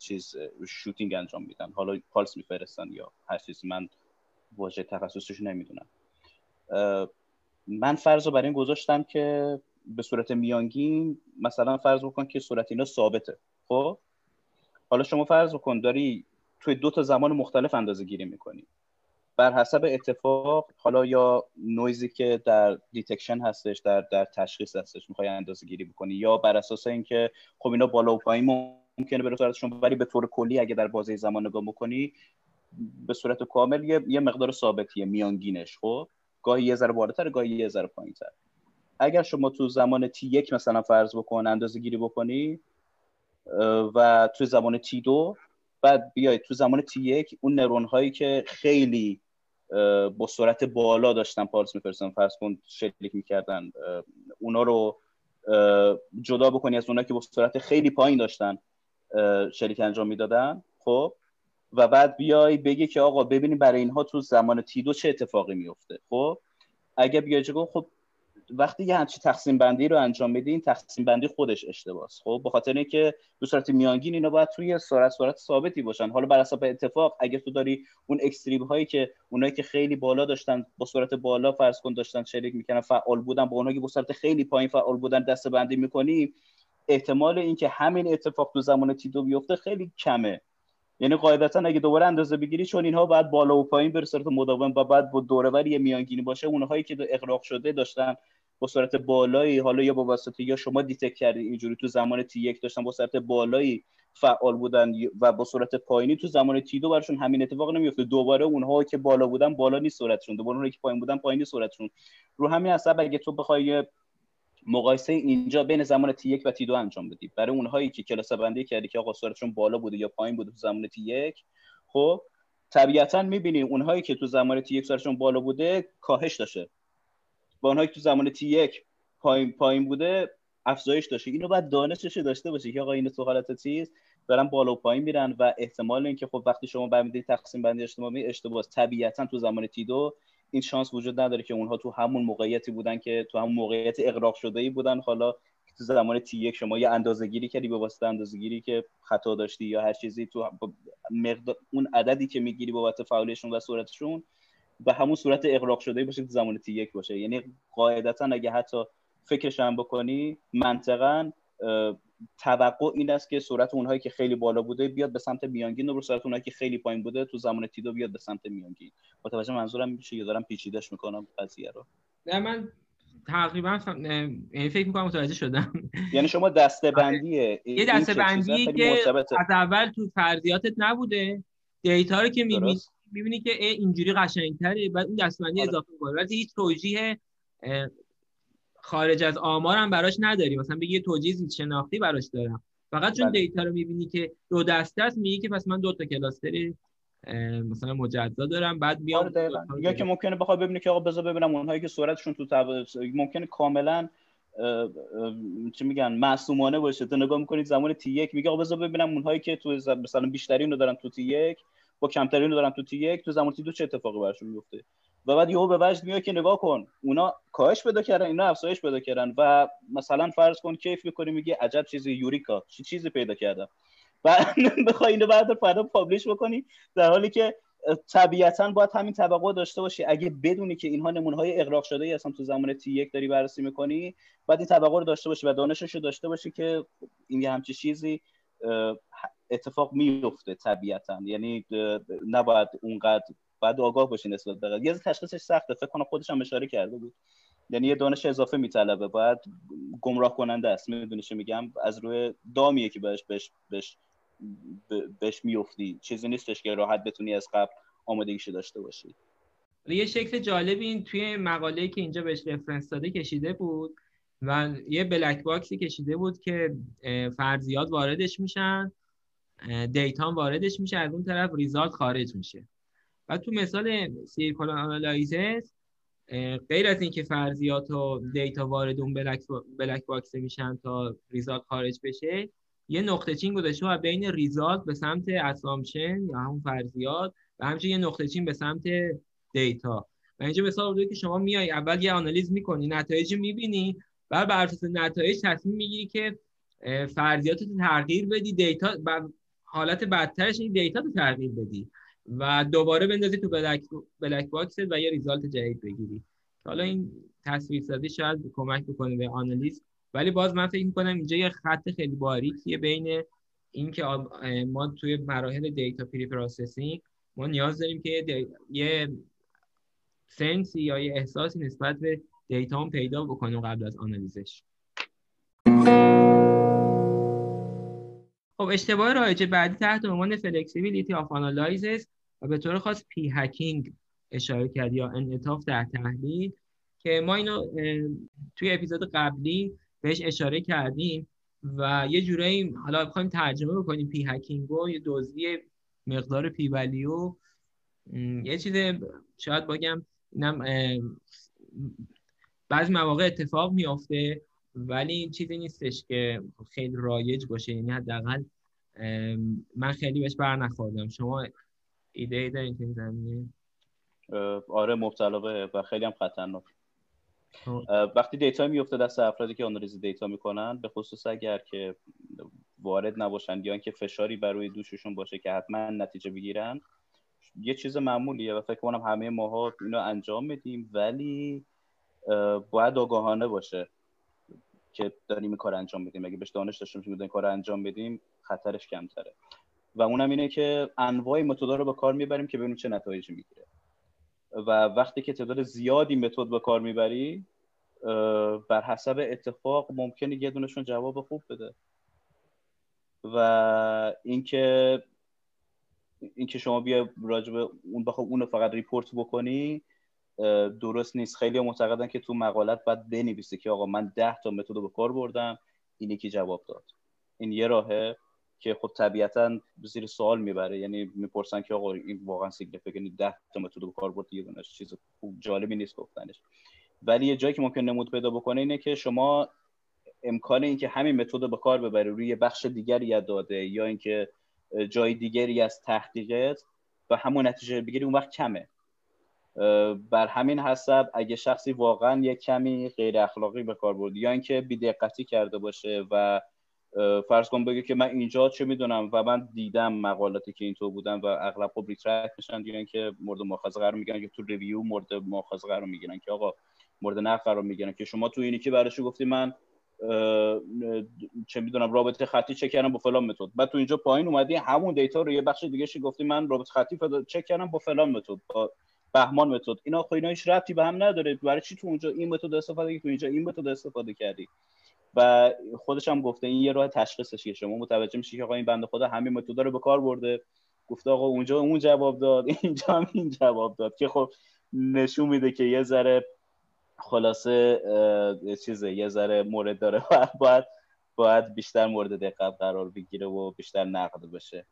B: چیز شوتینگ انجام میدن. حالا پالس میفرستن یا هر چیز من واژه تخصصش نمی‌دونم. من فرض رو برای این گذاشتم که به صورت میانگین مثلا فرض بکن که صورت اینا ثابته. خب؟ حالا شما فرض بکن داری توی دو تا زمان مختلف اندازه گیری می‌کنی. بر حسب اتفاق حالا یا نویزی که در detection هستش در در تشخیص هستش می‌خوای اندازه گیری بکنی یا بر اساس اینکه خب اینا بالا و پایین ممکنه به صورتشون ولی به طور کلی اگه در بازه زمان نگاه بکنی به صورت کامل یه, یه مقدار ثابتیه میانگینش. خب؟ گاهی یه ذره بالاتر گاهی یه ذره پایینتر. اگر شما تو زمان T یک مثلا فرض بکن اندازه گیری بکنی و تو زمان تی دو بعد بیاید تو زمان تی یک اون نرون هایی که خیلی با سرعت بالا داشتن پالس میفرستن فرض کن شلیک می‌کردن اونا رو جدا بکنی از اونا که با سرعت خیلی پایین داشتن شلیک انجام می‌دادن خب؟ و بعد بیای بگی که آقا ببینیم برای اینها تو زمان تی دو چه اتفاقی میفته خب؟ اگه بیای خب وقتی یه همچی تقسیم بندی رو انجام میدی این تقسیم بندی خودش اشتباهه خب؟ به خاطر اینکه به صورت میانگین اینا باید توی سرعت سرعت ثابتی باشن. حالا بر اساس اتفاق اگه تو داری اون اکستریم هایی که اونایی که خیلی بالا داشتن با سرعت بالا فرض کن داشتن شریک می‌کنن فعال بودن با اونایی که با سرعت خیلی پایین فعال بودن دسته بندی می‌کنی احتمال اینکه همین اتفاق تو زمان تی دو بیفته خیلی کمه. یعنی قاعدتا اگه دوباره اندازه بگیری چون اینها بعد بالا و پایین به صورت مداوم و بعد با دوره میانگینی باشه اونهایی که اغراق شده داشتن با سرعت بالایی حالا یا با واسطه یا شما دیتک کردید اینجوری تو زمان تی یک داشتن با سرعت بالایی فعال بودن و با سرعت پایینی تو زمان تی دو برشون همین اتفاق نمیفته دوباره اونها که بالا بودن بالا نیست سرعتشون دوباره اونهایی که پایین بودن پایینی سرعتشون رو همین حساب اگه تو بخوای مقایسه اینجا بین زمان تی یک و تی دو انجام بدی. برای اونهایی که کلاس بندی کردی که آقا سرعتشون بالا بوده یا پایین بوده تو زمان تی یک خب طبیعتا می‌بینی اونهایی که تو زمان تی یک سرعتشون بالا بوده کاهش داشته. با اونهایی که تو زمان تی یک پایین پایین بوده افزایش داشته. اینو بعد دانشش داشته باشه که آقا اینو تو حالت چیز دارن بالا و پایین میرن و احتمال اینکه خب وقتی شما برمیدید تقسیم بندی اجتماعی اشتباه طبیعتا تو زمان تی دو این شانس وجود نداره که اونها تو همون موقعیتی بودن که تو همون موقعیت اغراق شده ای بودن. حالا تو زمان تی یک شما یه اندازه گیری کردی به واسطه اندازه گیری که خطا داشتی یا هر چیزی تو مقدار اون عددی که می‌گیری بابت فعالیتشون و صورتشون به همون صورت اغراق شده باشه تو زمان تی یک باشه. یعنی قاعدتا اگه حتی فکرش هم بکنی منطقا توقع این است که سرعت اونهایی که خیلی بالا بوده بیاد به سمت میانگین و سرعت اونهایی که خیلی پایین بوده تو زمان تی دو بیاد به سمت میانگین. متوجه منظورم میشه یا دارم پیچیدش می‌کنم قضیه رو.
A: نه من تقریبا یعنی فکر می‌کنم متوجه شدم.
B: یعنی شما دسته آره. بندیه
A: یه دسته بندی که از اول تو فرضیاتت نبوده. دیتا رو که می‌بینی می‌بینی که اینجوری قشنگتره بعد این دستبندی آره. اضافه کنه ولی هیچ توجیه خارج از آمار هم براش نداری. مثلا بگی یه توجیه زیست شناختی براش دارم. فقط چون بله. دیتا رو می‌بینی که دو دسته است میگی که پس من دو تا کلاستری مثلا مجزا دارم بعد بیام
B: آره یا که ممکنه بخواد ببینی که آقا بذار ببینم اونهایی که سرعتشون تو تب... ممکنه کاملا چی میگن معصومانه باشه. تو نگاه می‌کنید زمان تی یک میگه آقا بذار ببینم اونهایی که تو مثلا بیشترین رو دارن تو تی یک با کمترین رو دارن تو تی یک تو زمان تی دو چه اتفاقی براشون میفته و بعد یهو به وجد میاد که نگاه کن اونا کاهش پیدا کردن اینا افزایش پیدا کردن و مثلا فرض کن کیف می‌کنی میگی عجب چیزی یوریکا چی چیزی پیدا کردم. و [LAUGHS] بخوای اینو بعد فردا پابلش بکنی در حالی که طبیعتا باید همین طبقه داشته باشی. اگه بدونی که اینها نمونه های اقراق شده ای اصلا تو زمان تی یک داری بررسی می‌کنی باید این طبقه رو داشته باشی و دانشش رو داشته باشی که این یه همچی چیزی اتفاق میفته طبیعتا. یعنی نباید اونقدر باید آگاه باشی نسبت به یه تشخیصش سخته. فکر کنم خودش هم اشاره کرده بود. یعنی یه دانش اضافه میطلبه. باید گمراه کننده است. می‌دونی میگم؟ از روی دامیه که بهش بهش بهش بهش میفتی چیزی نیستش که راحت بتونی از قبل آمادگیشو داشته باشی.
A: یه شکل جالبی این توی مقاله‌ای که اینجا بهش رفرنس داده کشیده بود و یه black box ی کشیده بود که فرضیات واردش میشن data واردش میشه. از اون طرف result خارج میشه. و تو مثال circular analysis غیر از اینکه فرضیات و data وارد اون black, black box میشن تا result خارج بشه یه نقطه چین گذاشته و بین result به سمت assumption یا همون فرضیات و همچنین یه نقطه چین به سمت data. و اینجا مثال بوده که شما میای اول یه آنالیز می‌کنی نتایج می‌بینی بعد بر اساس نتایج تصمیم می‌گیری که فرضیات رو تغییر بدی data حالت بدترش این data رو تغییر بدی. و دوباره بندازی تو black, black box و یه result جدید بگیری. حالا این تصویر سازی شاید کمک بکنه به آنالیز ولی باز من فکر می‌کنم اینجا یه خط خیلی باریکیه بین اینکه ما توی مراحل data pre-processing ما نیاز داریم که یه sense ی یا یه احساسی نسبت به data پیدا بکنیم قبل از آنالیزش. خب اشتباه رایج بعدی تحت عنوان flexibility of analysis و به طور خاص p-hacking اشاره کرد یا انعطاف در تحلیل که ما اینو توی اپیزود قبلی بهش اشاره کردیم و یه جورایی حالا بخوایم ترجمه بکنیم p-hacking و یه دزدی مقدار p-value یه چیز شاید بگم اینم بعضی مواقع اتفاق میافته. ولی این چیزی نیستش که خیلی رایج باشه. یعنی حداقل من خیلی بهش بر نخوردم. شما ایده ای دارین که زمینه؟
B: آره مبتلا به و خیلی هم خطرناک. خب. وقتی دیتا میفته دست افرادی که آنالیز دیتا می‌کنن به خصوص اگر که وارد نباشن یا اینکه فشاری بر روی دوششون باشه که حتما نتیجه بگیرن یه چیز معمولیه و فکر کنم همه ماها اینو انجام میدیم. ولی باید آگاهانه باشه. که داریم این کار انجام بدیم اگه بهش دانش داشته باشیم این کار انجام بدیم خطرش کمتره. و اونم اینه که انواع متدا رو به کار می‌بریم که ببینیم چه نتایجی می‌گیره. و وقتی که تعداد زیادی method به کار می‌بری بر حسب اتفاق ممکنه یه دونشون جواب خوب بده. و اینکه اینکه شما بیا راجب اون بخواه اون فقط report بکنی درست نیست. خیلی معتقدن که تو مقالت باید بنویسی که آقا من ده تا method به کار بردم این یکی جواب داد. این یه راهه که خب طبیعتا زیر سوال می‌بره. یعنی می‌پرسن که آقا این واقعا significant ده تا method به کار برد یه دونش چیز خوب جالبی نیست گفتنش. ولی یه جایی که ممکن نمود پیدا بکنه اینه که شما امکان اینکه همین method به کار ببری روی بخش دیگری یا داده یا اینکه جای دیگری از تحقیقت و همون نتیجه بگیری اون وقت کمه. بر همین حسب اگه شخصی واقعا یک کمی غیر اخلاقی به کار برد یا اینکه بیدقتی کرده باشه و فرض کن بگه که من اینجا چه می‌دونم و من دیدم مقالاتی که اینطور بودن و اغلب خب retract میشن دیگه که مورد مؤاخذه قرار می‌گیرن که تو review مورد مؤاخذه قرار می‌گیرن که آقا مورد نقد قرار می‌گیرن که شما تو اینی که براش گفتی من چه می‌دونم رابطه خطی چک کردم با فلان متد. بعد تو اینجا پایین اومدی همون دیتا رو یه بخش دیگه گفتی من رابطه خطی چک کردم با فلان متد. بهمان متد. اینا خب اینا هیچ ربطی به هم نداره. برای چی تو اونجا این متد استفاده کردی؟ تو اینجا این متد استفاده کردی. و خودش هم گفته این یه راه تشخیصش که شما متوجه میشی که آقا این بنده خدا همین متد رو به کار برده. گفته آقا اونجا اون جواب داد اینجا هم این جواب داد. که خب نشون میده که یه ذره خلاصه چیزه یه ذره مورد داره. [LAUGHS] و باید باید بیشتر مورد دقت قرار بگیره و بیشتر نقد بشه.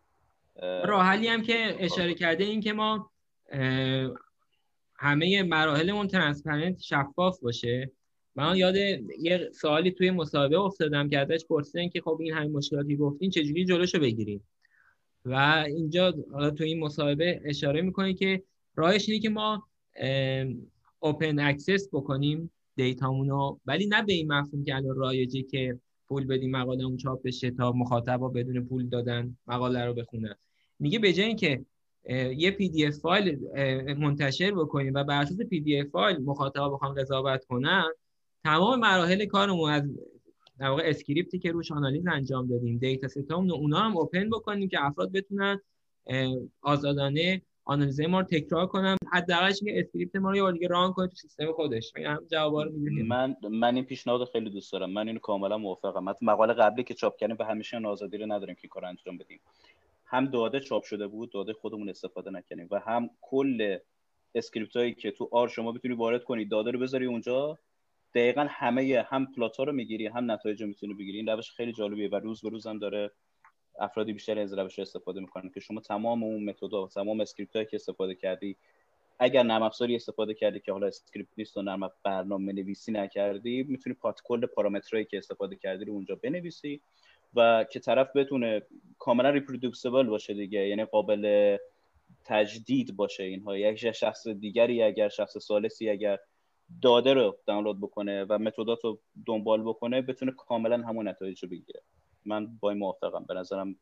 A: راه هم که اشاره کرده این که ما همه مراحلمون ترانسپرنت شفاف باشه. من یاد یه سوالی توی مصاحبه افتادم که ازش پرسیدن که خب این همین مشکلاتی گفتین چجوری جلوشو بگیریم؟ و اینجا حالا تو این مصاحبه اشاره می‌کنه که راهش اینه که ما open access بکنیم data مونو ولی نه به این مفهوم که الان رایجه که پول بدیم مقاله اون چاپ بشه تا مخاطبا بدون پول دادن مقاله رو بخونن. میگه به جای اینکه یه PDF file منتشر بکنیم و بر اساس PDF file مخاطبا بخوان قضاوت کنن تمام مراحل کارمون از در واقع script ی که روش آنالیز انجام دادیم dataset امون اونا هم open بکنیم که افراد بتونن آزادانه آنالیز ما رو تکرار کنن حداقل که script ما رو یه دیگه run کنه تو سیستم خودش. هم جوابا رو
B: من من این پیشنهاد خیلی دوست دارم. من اینو کاملا موافقم. مقاله قبلی که چاپ کردیم به همیشه آزادی رو نداریم که کار انجام بدیم. هم داده چاپ شده بود داده خودمون استفاده نکنیم و هم کل script هایی که تو R شما بتونی وارد کنی داده رو بذاری اونجا. دقیقا همه هم plot ها رو می‌گیری هم نتایج رو می‌تونی بگیری. این روش خیلی جالبیه و روز به روز هم داره افرادی بیشتر از روش استفاده می‌کنن که شما تمام اون متد و تمام script هایی که استفاده کردی اگر نرم افزاری استفاده کردی که حالا script نیست و نرم برنامه نویسی نکردی می‌تونی پات کل پارامترهایی که استفاده کردی رو اونجا بنویسی. و که طرف بتونه کاملا reproducible باشه دیگه یعنی قابل تجدید باشه اینها. یک شخص دیگری اگر شخص ثالثی اگر داده رو دانلود بکنه و متدات رو دنبال بکنه بتونه کاملا همون نتایج رو بگیره. من با این موافقم. به نظرم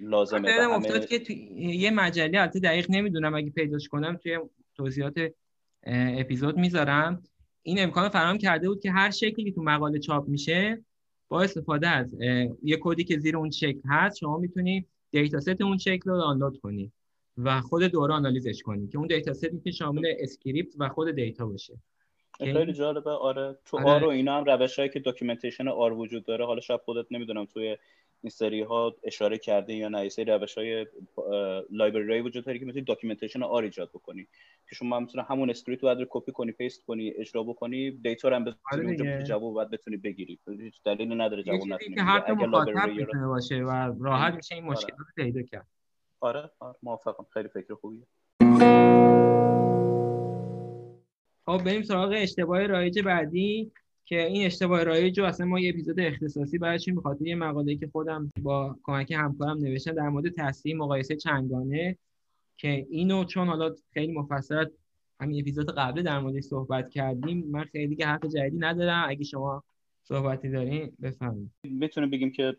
B: لازمه
A: همه... که تو یه مجله البته دقیق نمی‌دونم اگه پیداش کنم توی توضیحات اپیزود می‌ذارم. این امکان فراهم کرده بود که هر شکلی که تو مقاله چاپ میشه با استفاده از یه کدی که زیر اون شکل هست شما می‌تونی دیتا ست اون شکل رو دانلود کنی و خودت دوباره آنالیزش کنی که اون dataset ی که شامل script و خود data باشه
B: خیلی جالبه آره تو R ئه. R و اینا هم روش هایی که documentation R وجود داره حالا شاید خودت نمی‌دونم توی این سری ها اشاره کرده یا نه؟ سری روش های library وجود داره که می‌تونی documentation R ایجاد بکنی. که شما می‌تونه همون script رو کپی کنی paste کنی اجرا بکنی data رو هم بتونی آره اونجا جواب بعد بتونی بگیری. هیچ دلیلی نداره جواب نتونی
A: که هر مخاطب باشه و راحت میشه این مشکل رو پیدا کرد.
B: آره, آره. موافقم. خیلی فکر خوبیه.
A: خب بریم سراغ اشتباه رایج بعدی. که این اشتباه رایج رو اصلا ما یه اپیزود اختصاصی براشیم بخاطر یه مقاله که خودم با کمک همکارم نوشتم در مورد تصحیح مقایسه چندگانه که اینو چون حالا خیلی مفصل همین اپیزود قبل در موردش صحبت کردیم من خیلی که حرف جدیدی ندارم. اگه شما صحبتی دارین بفهمید
B: می‌تونیم بگیم که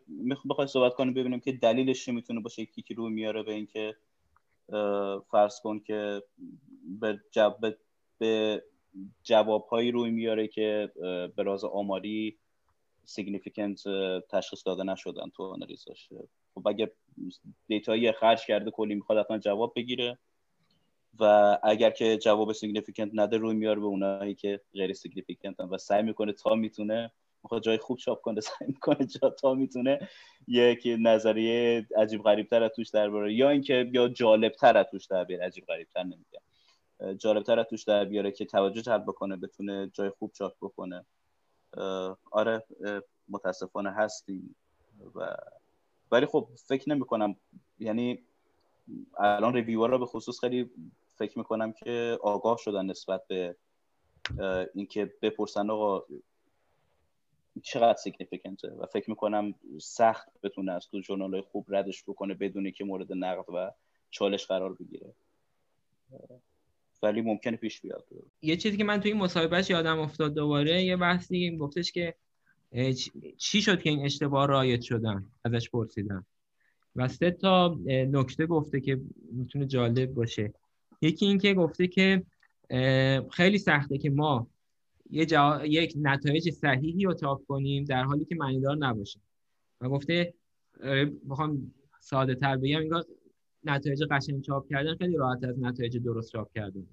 B: بخوای صحبت کنیم ببینیم که دلیلش چی می‌تونه باشه یکی که روی میاره به اینکه فرض کن که به, جب... به جوابهایی روی میاره که به لحاظ آماری significant تشخیص داده نشدن تو آنالیزاش. خب اگه data یی خرج کرده کلی می‌خواد حتما جواب بگیره. و اگر که جواب significant نده روی میاره به اونایی که غیر significant و سعی می‌کنه تا می‌تونه می‌خواد جای خوب چاپ کنه [LAUGHS] سعی می‌کنه جا تا می‌تونه یک نظریه عجیب غریب تر توش در یا اینکه یا جالب تر توش در بیاره عجیب غریب تر نمیگم جالبتر توش در بیاره که توجه جلب بکنه بتونه جای خوب چاپ بکنه. آره متاسفانه هستیم. و ولی خب فکر نمی کنم. یعنی الان ریویور به خصوص خیلی فکر می‌کنم که آگاه شدن نسبت به اینکه بپرسن آقا چقدر سیگنیفیکنته و فکر می‌کنم سخت بتونه از تو جورنال خوب ردش بکنه بدونی که مورد نقد و چالش قرار بگیره. ولی ممکنه پیش بیاد.
A: یه چیزی که من توی این مصاحبهش یادم افتاد دوباره یه بحثی گفتش که چی شد که این اشتباه رایت شدن؟ ازش پرسیدم. و سه تا نکته گفته که می‌تونه جالب باشه. یکی این که گفته که خیلی سخته که ما یه یک نتایج صحیحی رو کنیم در حالی که معنیدار نباشه. و گفته بخوام ساده تر بگم نتایج قشنگ چاپ کردن خیلی راحت از نتایج درست چاپ کردن.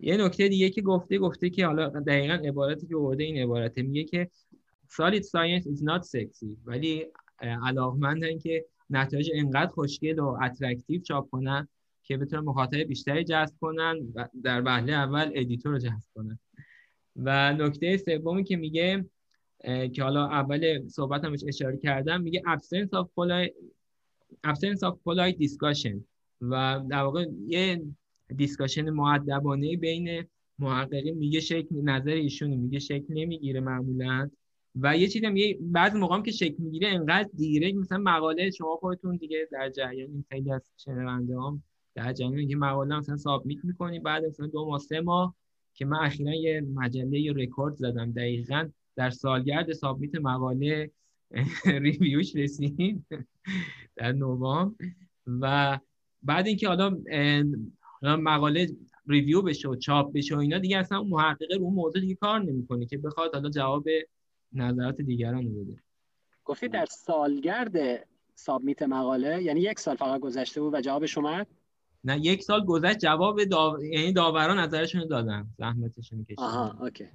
A: یه نکته دیگه که گفته گفته که حالا دقیقا عبارتی که ورده این عبارته. میگه که solid science is not sexy ولی علاقمندن که نتایج انقدر خوشگل و attractive چاپ کنن که بتونن مخاطب بیشتری جذب کنن و در وهله اول editor رو جذب کنن. و نکته سومی که میگه که حالا اول صحبت همش اشاره کردم میگه absence of polite, absence of polite discussion. و در واقع یه discussion مؤدبانه بین محققین میگه شکل نظر ایشون میگه شکل نمی‌گیره معمولا. و یه چیزی یه بعضی موقع که شکل می‌گیره انقدر دیره مثلا مقاله شما خودتون دیگه در جریان خیلی از شنونده هم در جریان اینکه مقاله مثلا submit می‌کنی. بعد مثلا دو ماه سه ماه که من اخیرا یه مجله یه رکورد زدم. دقیقا در سالگرد submit مقاله [LAUGHS] review ش رسید. [LAUGHS] در نوامبر. و بعد اینکه حالا مقاله review بشه و چاپ بشه و اینا دیگه اصلا محققه رو اون موضوع دیگه کار نمی‌کنه که بخواد حالا جواب نظرات دیگران رو بده.
C: گفتی در سالگرد سابمیت مقاله یعنی یک سال فقط گذشته بود و جوابش اومد؟
A: نه یک سال گذشت جواب داو... یعنی داوران نظرشون دادن زحمتشون کشیدن.
C: آها اوکی.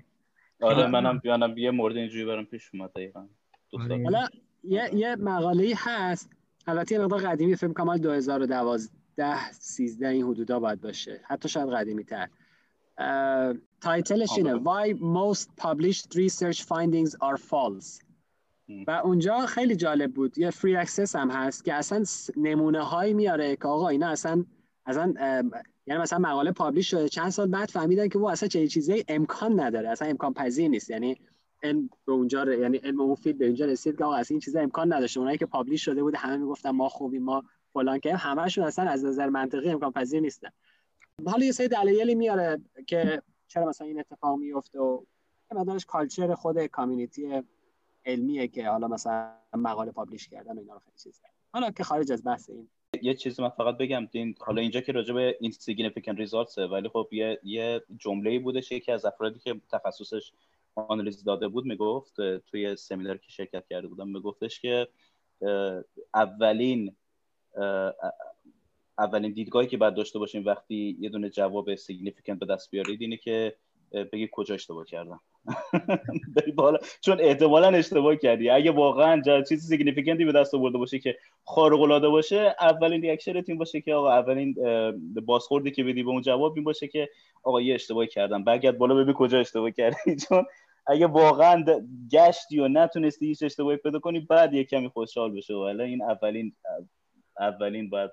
B: آره منم بیانم یه مورد اینجوری برام پیش اومد دقیقاً.
A: آره.
C: حالا یه یه مقاله هست البته یه مقدار قدیمی فیلم کامال 2012 13 این حدودا باید باشه. حتی شاید قدیمی تر title ش اینه Why most published research findings are false. و اونجا خیلی جالب بود. یه free access هم هست که اصلا نمونه هایی میاره که آقا اینا اصلا اصلا یعنی مثلا مقاله publish شده چند سال بعد فهمیدن که او اصلا چه چیزی امکان نداره. اصلا امکان پذیر نیست. یعنی علم به اونجا یعنی علم مفید به اونجا رسید که آقا اصلا این چیزا امکان نداشته. اونایی که publish شده بود همه می‌گفتن ما خوبیم ما فلان که همشون اصلا از نظر منطقی امکان پذیر نیستن. حالا یه سری دلایلی میاره که چرا مثلا این اتفاق میفته و مدارش کالچر خود کامیونیتی علمیه که حالا مثلا مقاله پابلیش کردن و اینا رو خیلی چیز حالا که خارج از بحث این.
B: یه چیزی من فقط بگم این حالا اینجا که راجع به این significant results ولی خب یه یه جمله‌ای بودش یکی از افرادی که تخصصش آنالیز داده بود می‌گفت توی سمینار که شرکت کرده بودم میگفتش که اولین اولین دیدگاهی که بعد داشته باشیم وقتی یه دونه جواب significant به دست بیارید اینه که بگی کجا اشتباه کردم. [LAUGHS] بالا. چون احتمالا اشتباه کردی. اگه واقعا چیزی significant ی به دست آورده باشه که خارق العاده باشه اولین reaction این باشه که آقا اولین بازخوردی که بدی به اون جواب این باشه که آقا یه اشتباه کردم. برگرد بالا ببین کجا اشتباه کردی. [LAUGHS] چون اگه واقعا گشتی و نتونستی هیچ اشتباهی پیدا کنی بعد یه کمی خوشحال بشه و این اولین اولین باید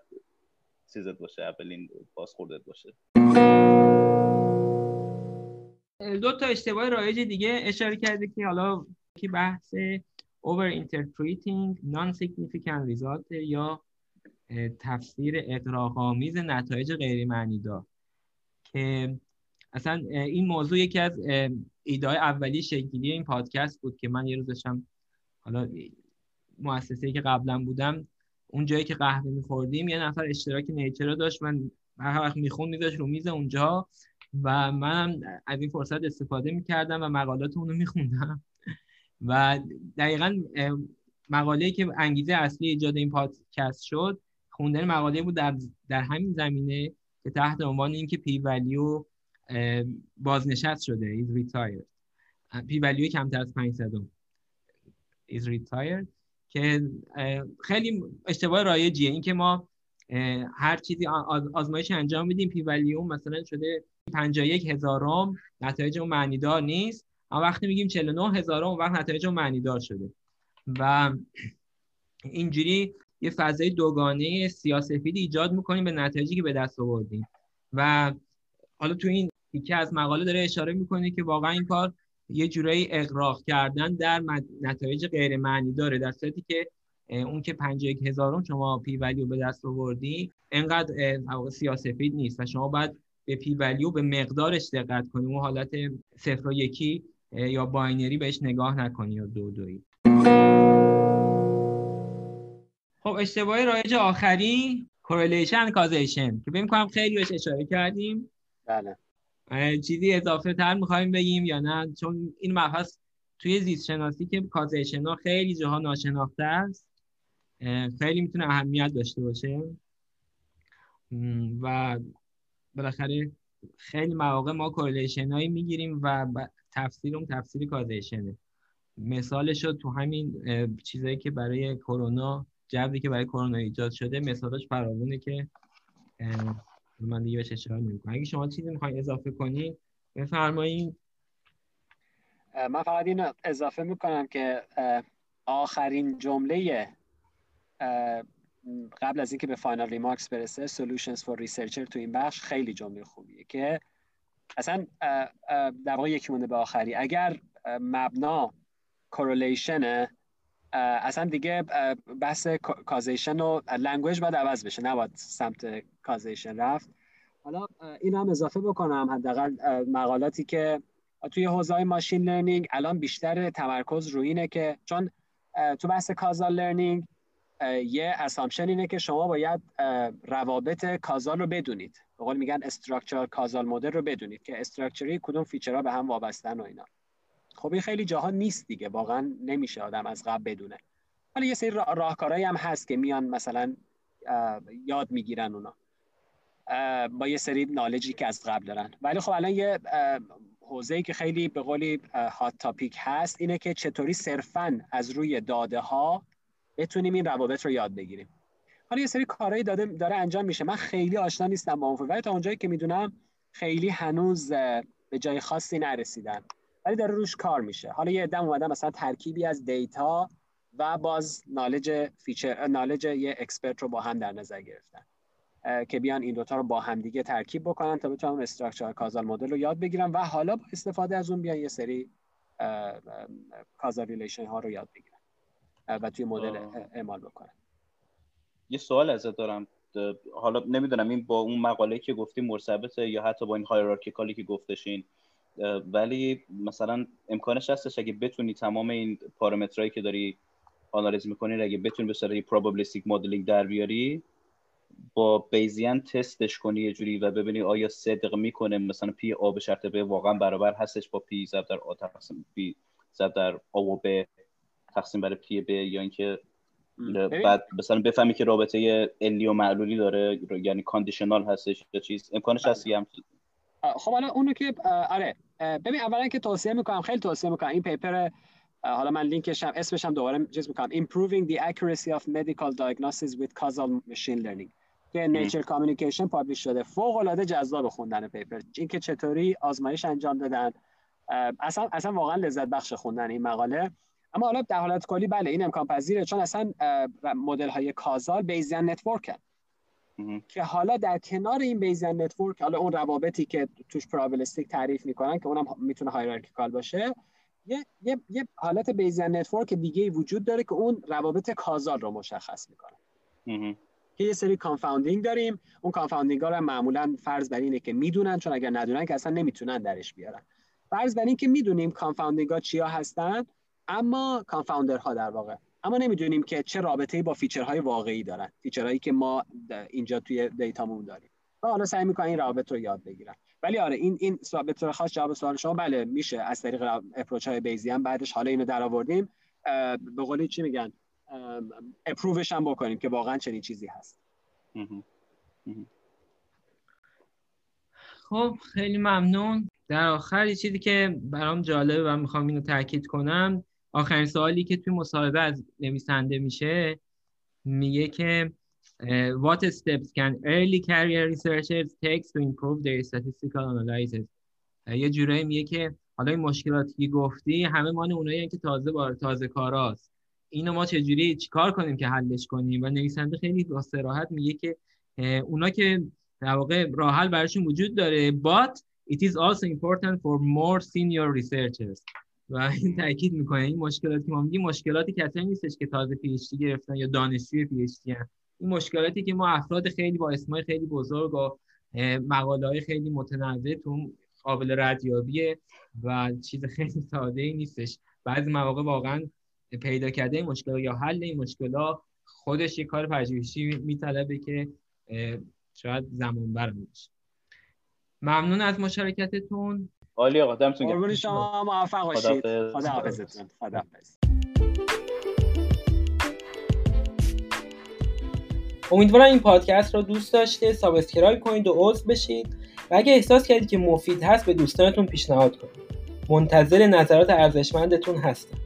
B: چیزت باشه اولین بازخوردت باشه.
A: دو تا اشتباه رایج دیگه اشاره کرده که حالا که بحث over interpreting non significant result یا تفسیر اقراق‌آمیز نتایج غیر معنی دار که اصلا این موضوع یکی از ایده اولی شکلی این پادکست بود که من یه روز داشتم حالا مؤسسه‌ای که قبلا بودم اون جایی که قهوه میخوردیم یه نفر اشتراک نیچر داشت. من هر وقت میخون میذاشت رو میز اونجا و منم از این فرصت استفاده می‌کردم و مقالات اونو میخوندم. و دقیقا مقاله که انگیزه اصلی ایجاد این پادکست شد خوندن مقاله بود در, در همین زمینه که تحت عنوان اینکه پی ولیو بازنشست شده is retired. P value کمتر از 500 is retired. که خیلی اشتباه رایجیه. اینکه ما هر چیزی آزمایش انجام میدیم P value مثلا شده 51 هزارم نتایج اون معنیدار نیست. اما وقتی میگیم 49 هزارم اون وقت نتایج اون معنیدار شده. و اینجوری یه فضای دوگانه سیاه سفید ایجاد می‌کنیم به نتایجی که به دست آوردیم. و حالا تو این تیکه از مقاله داره اشاره می‌کنه که واقعا این کار یه جورایی اغراق کردن در نتایج غیر معنی داره در صورتی که اون که 51 هزارم شما P value به دست آوردی انقدر سیاه سفید نیست و شما باید به P value به مقدارش دقت کنی اون حالت صفر و یکی یا binary بهش نگاه نکنی یا دودویی. خب اشتباه رایج آخری correlation causation که فکر کنم خیلی بهش اشاره کردیم.
C: بله.
A: چیزی اضافه تر می‌خوایم بگیم یا نه؟ چون این مبحث توی زیست شناسی که causation ها خیلی جاها ناشناخته است خیلی می‌تونه اهمیت داشته باشه. و بالاخره خیلی مواقع ما correlation هایی می‌گیریم و تفسیر اون تفسیر causation ه مثالش رو تو همین چیزایی که برای کرونا جبری که برای کرونا ایجاد شده مثالش فراوونه که من دیگه بهش اشاره نمی‌کنم اگه شما چیزی می‌خواین اضافه کنین بفرمایید
C: من فقط این اضافه می‌کنم که آخرین جمله قبل از اینکه به فاینال ریمارکس برسه solutions for researcher تو این بخش خیلی جمله خوبیه که اصلا در واقع یکی مونده به آخری. اگر مبنا correlation اصلا دیگه بحث causation و language باید عوض بشه نباید سمت causation رفت. حالا این هم اضافه بکنم حداقل مقالاتی که توی حوزه machine learning الان بیشتر تمرکز روی اینه که چون تو بحث causal learning یه assumption اینه که شما باید روابط causal رو بدونید. به قول میگن structure causal model رو بدونید که structure ی کدوم feature ها به هم وابستن و اینا. خب این خیلی جاها نیست دیگه. واقعا نمیشه آدم از قبل بدونه. حالا یه سری راهکارهایی هم هست که میان مثلا یاد می‌گیرن اونا. با یه سری knowledge ی که از قبل دارن. ولی خب الان یه حوزه‌ای که خیلی به قولی hot topic هست اینه که چطوری صرفا از روی داده ها بتونیم این روابط رو یاد بگیریم. حالا یه سری کارهایی داده داره انجام میشه. من خیلی آشنا نیستم با اون ولی تا اونجایی که می‌دونم خیلی هنوز به جای خاصی نرسیدن. ولی داره روش کار میشه. حالا یه عده اومدن مثلا ترکیبی از data و باز knowledge فیچر knowledge یه expert رو با هم در نظر گرفتن. که بیان این دوتا رو با همدیگه ترکیب بکنن تا بتونن structure causal model رو یاد بگیرن و حالا با استفاده از اون بیان یه سری causal relation ها رو یاد بگیرن. و توی مدل اعمال بکنن.
B: یه سوال ازت دارم. حالا نمی‌دونم این با اون مقاله که گفتی مرتبطه یا حتی با این hierarchical ی که گفتین ولی مثلا امکانش هستش اگه بتونی تمام این پارامترهایی که داری آنالیز می‌کنی اگه بتونی به صورت probabilistic modeling در بیاری با Bayesian تستش کنی یه جوری و ببینی آیا صدق می‌کنه مثلا پی A به شرط B واقعا برابر هستش با پی ضرب در A تقسیم پی ضرب در آ و ب تقسیم بر پی ب یا اینکه بعد مثلا بفهمی که رابطه علی و معلولی داره یعنی conditional هستش یا چیز امکانش هست هم
C: خب حالا اونو که آره ببین اولا که توصیه می‌کنم خیلی توصیه می‌کنم. این paper حالا من لینکش هم اسمش هم دوباره چیز می‌کنم. Improving the accuracy of medical diagnosis with causal machine learning. که Nature Communication publish شده. فوق العاده جذاب خوندن paper. اینکه چطوری آزمایش انجام دادن. اصلا اصلا واقعا لذت بخش خوندن این مقاله. اما حالا در حالت کلی بله این امکان پذیره چون اصلا مدل های causal Bayesian network ن. که حالا در کنار این Bayesian network حالا اون روابطی که توش probabilistic تعریف می‌کنن که اونم می‌تونه hierarchical باشه یه, یه،, یه حالت Bayesian network دیگه وجود داره که اون روابط causal رو مشخص می‌کنه. که یه سری confounding داریم. اون confounding ها رو معمولا فرض بر اینه که می‌دونن چون اگر ندونن که اصلا نمی‌تونن درش بیارن. فرض بر این که می‌دونیم confounding ها چیا هستن اما confounder ها در واقع. اما نمی‌دونیم که چه رابطه‌ای با feature های واقعی دارن. feature هایی که ما اینجا توی data مون داریم. و حالا سعی می‌کنن این روابط رو یاد بگیرن ولی آره این این به طور خاص جواب سوال شما بله میشه. از طریق approach های بیزی هم بعدش حالا اینو در آوردیم به قولی چی میگن؟ approve ش هم بکنیم که واقعا چنین چیزی هست.
A: خب خیلی ممنون. در آخر یه چیزی که برام جالبه و می‌خوام اینو تاکید کنم آخرین سوالی که توی مصاحبه از نویسنده میشه میگه که what steps can early career researchers take to improve their statistical analysis? یه جورایی میگه که حالا این مشکلاتی که گفتی همه مان اونایی که تازه بار تازه کاراست. اینو ما چجوری چیکار کنیم که حلش کنیم؟ و نویسنده خیلی با صراحت میگه که اونا که در واقع راه حل براشون وجود داره but it is also important for more senior researchers. و این تاکید می‌کنه این مشکلاتی که ما میگیم مشکلاتی کسایی نیستش که تازه پی گرفتن یا دانشجوی پی اچ این مشکلاتی که ما افراد خیلی با اسمای خیلی بزرگ و مقاله های خیلی متنوع تو قابل ردیابیه و چیز خیلی ساده ای نیستش. بعضی مواقع واقعا پیدا کرده این مشکل یا حل این مشکلات خودش یه کار پژوهشی میطلبه که شاید زمان باشه. ممنون از مشارکتتون.
B: عالی آقا دمتون
C: گرم شما موفق باشید. خدا حافظتون خدا حافظ
A: امیدوارم این پادکست رو دوست داشته subscribe کنید و عضو بشید. و اگه احساس کردید که مفید هست به دوستانتون پیشنهاد کنید. منتظر نظرات ارزشمندتون هستم.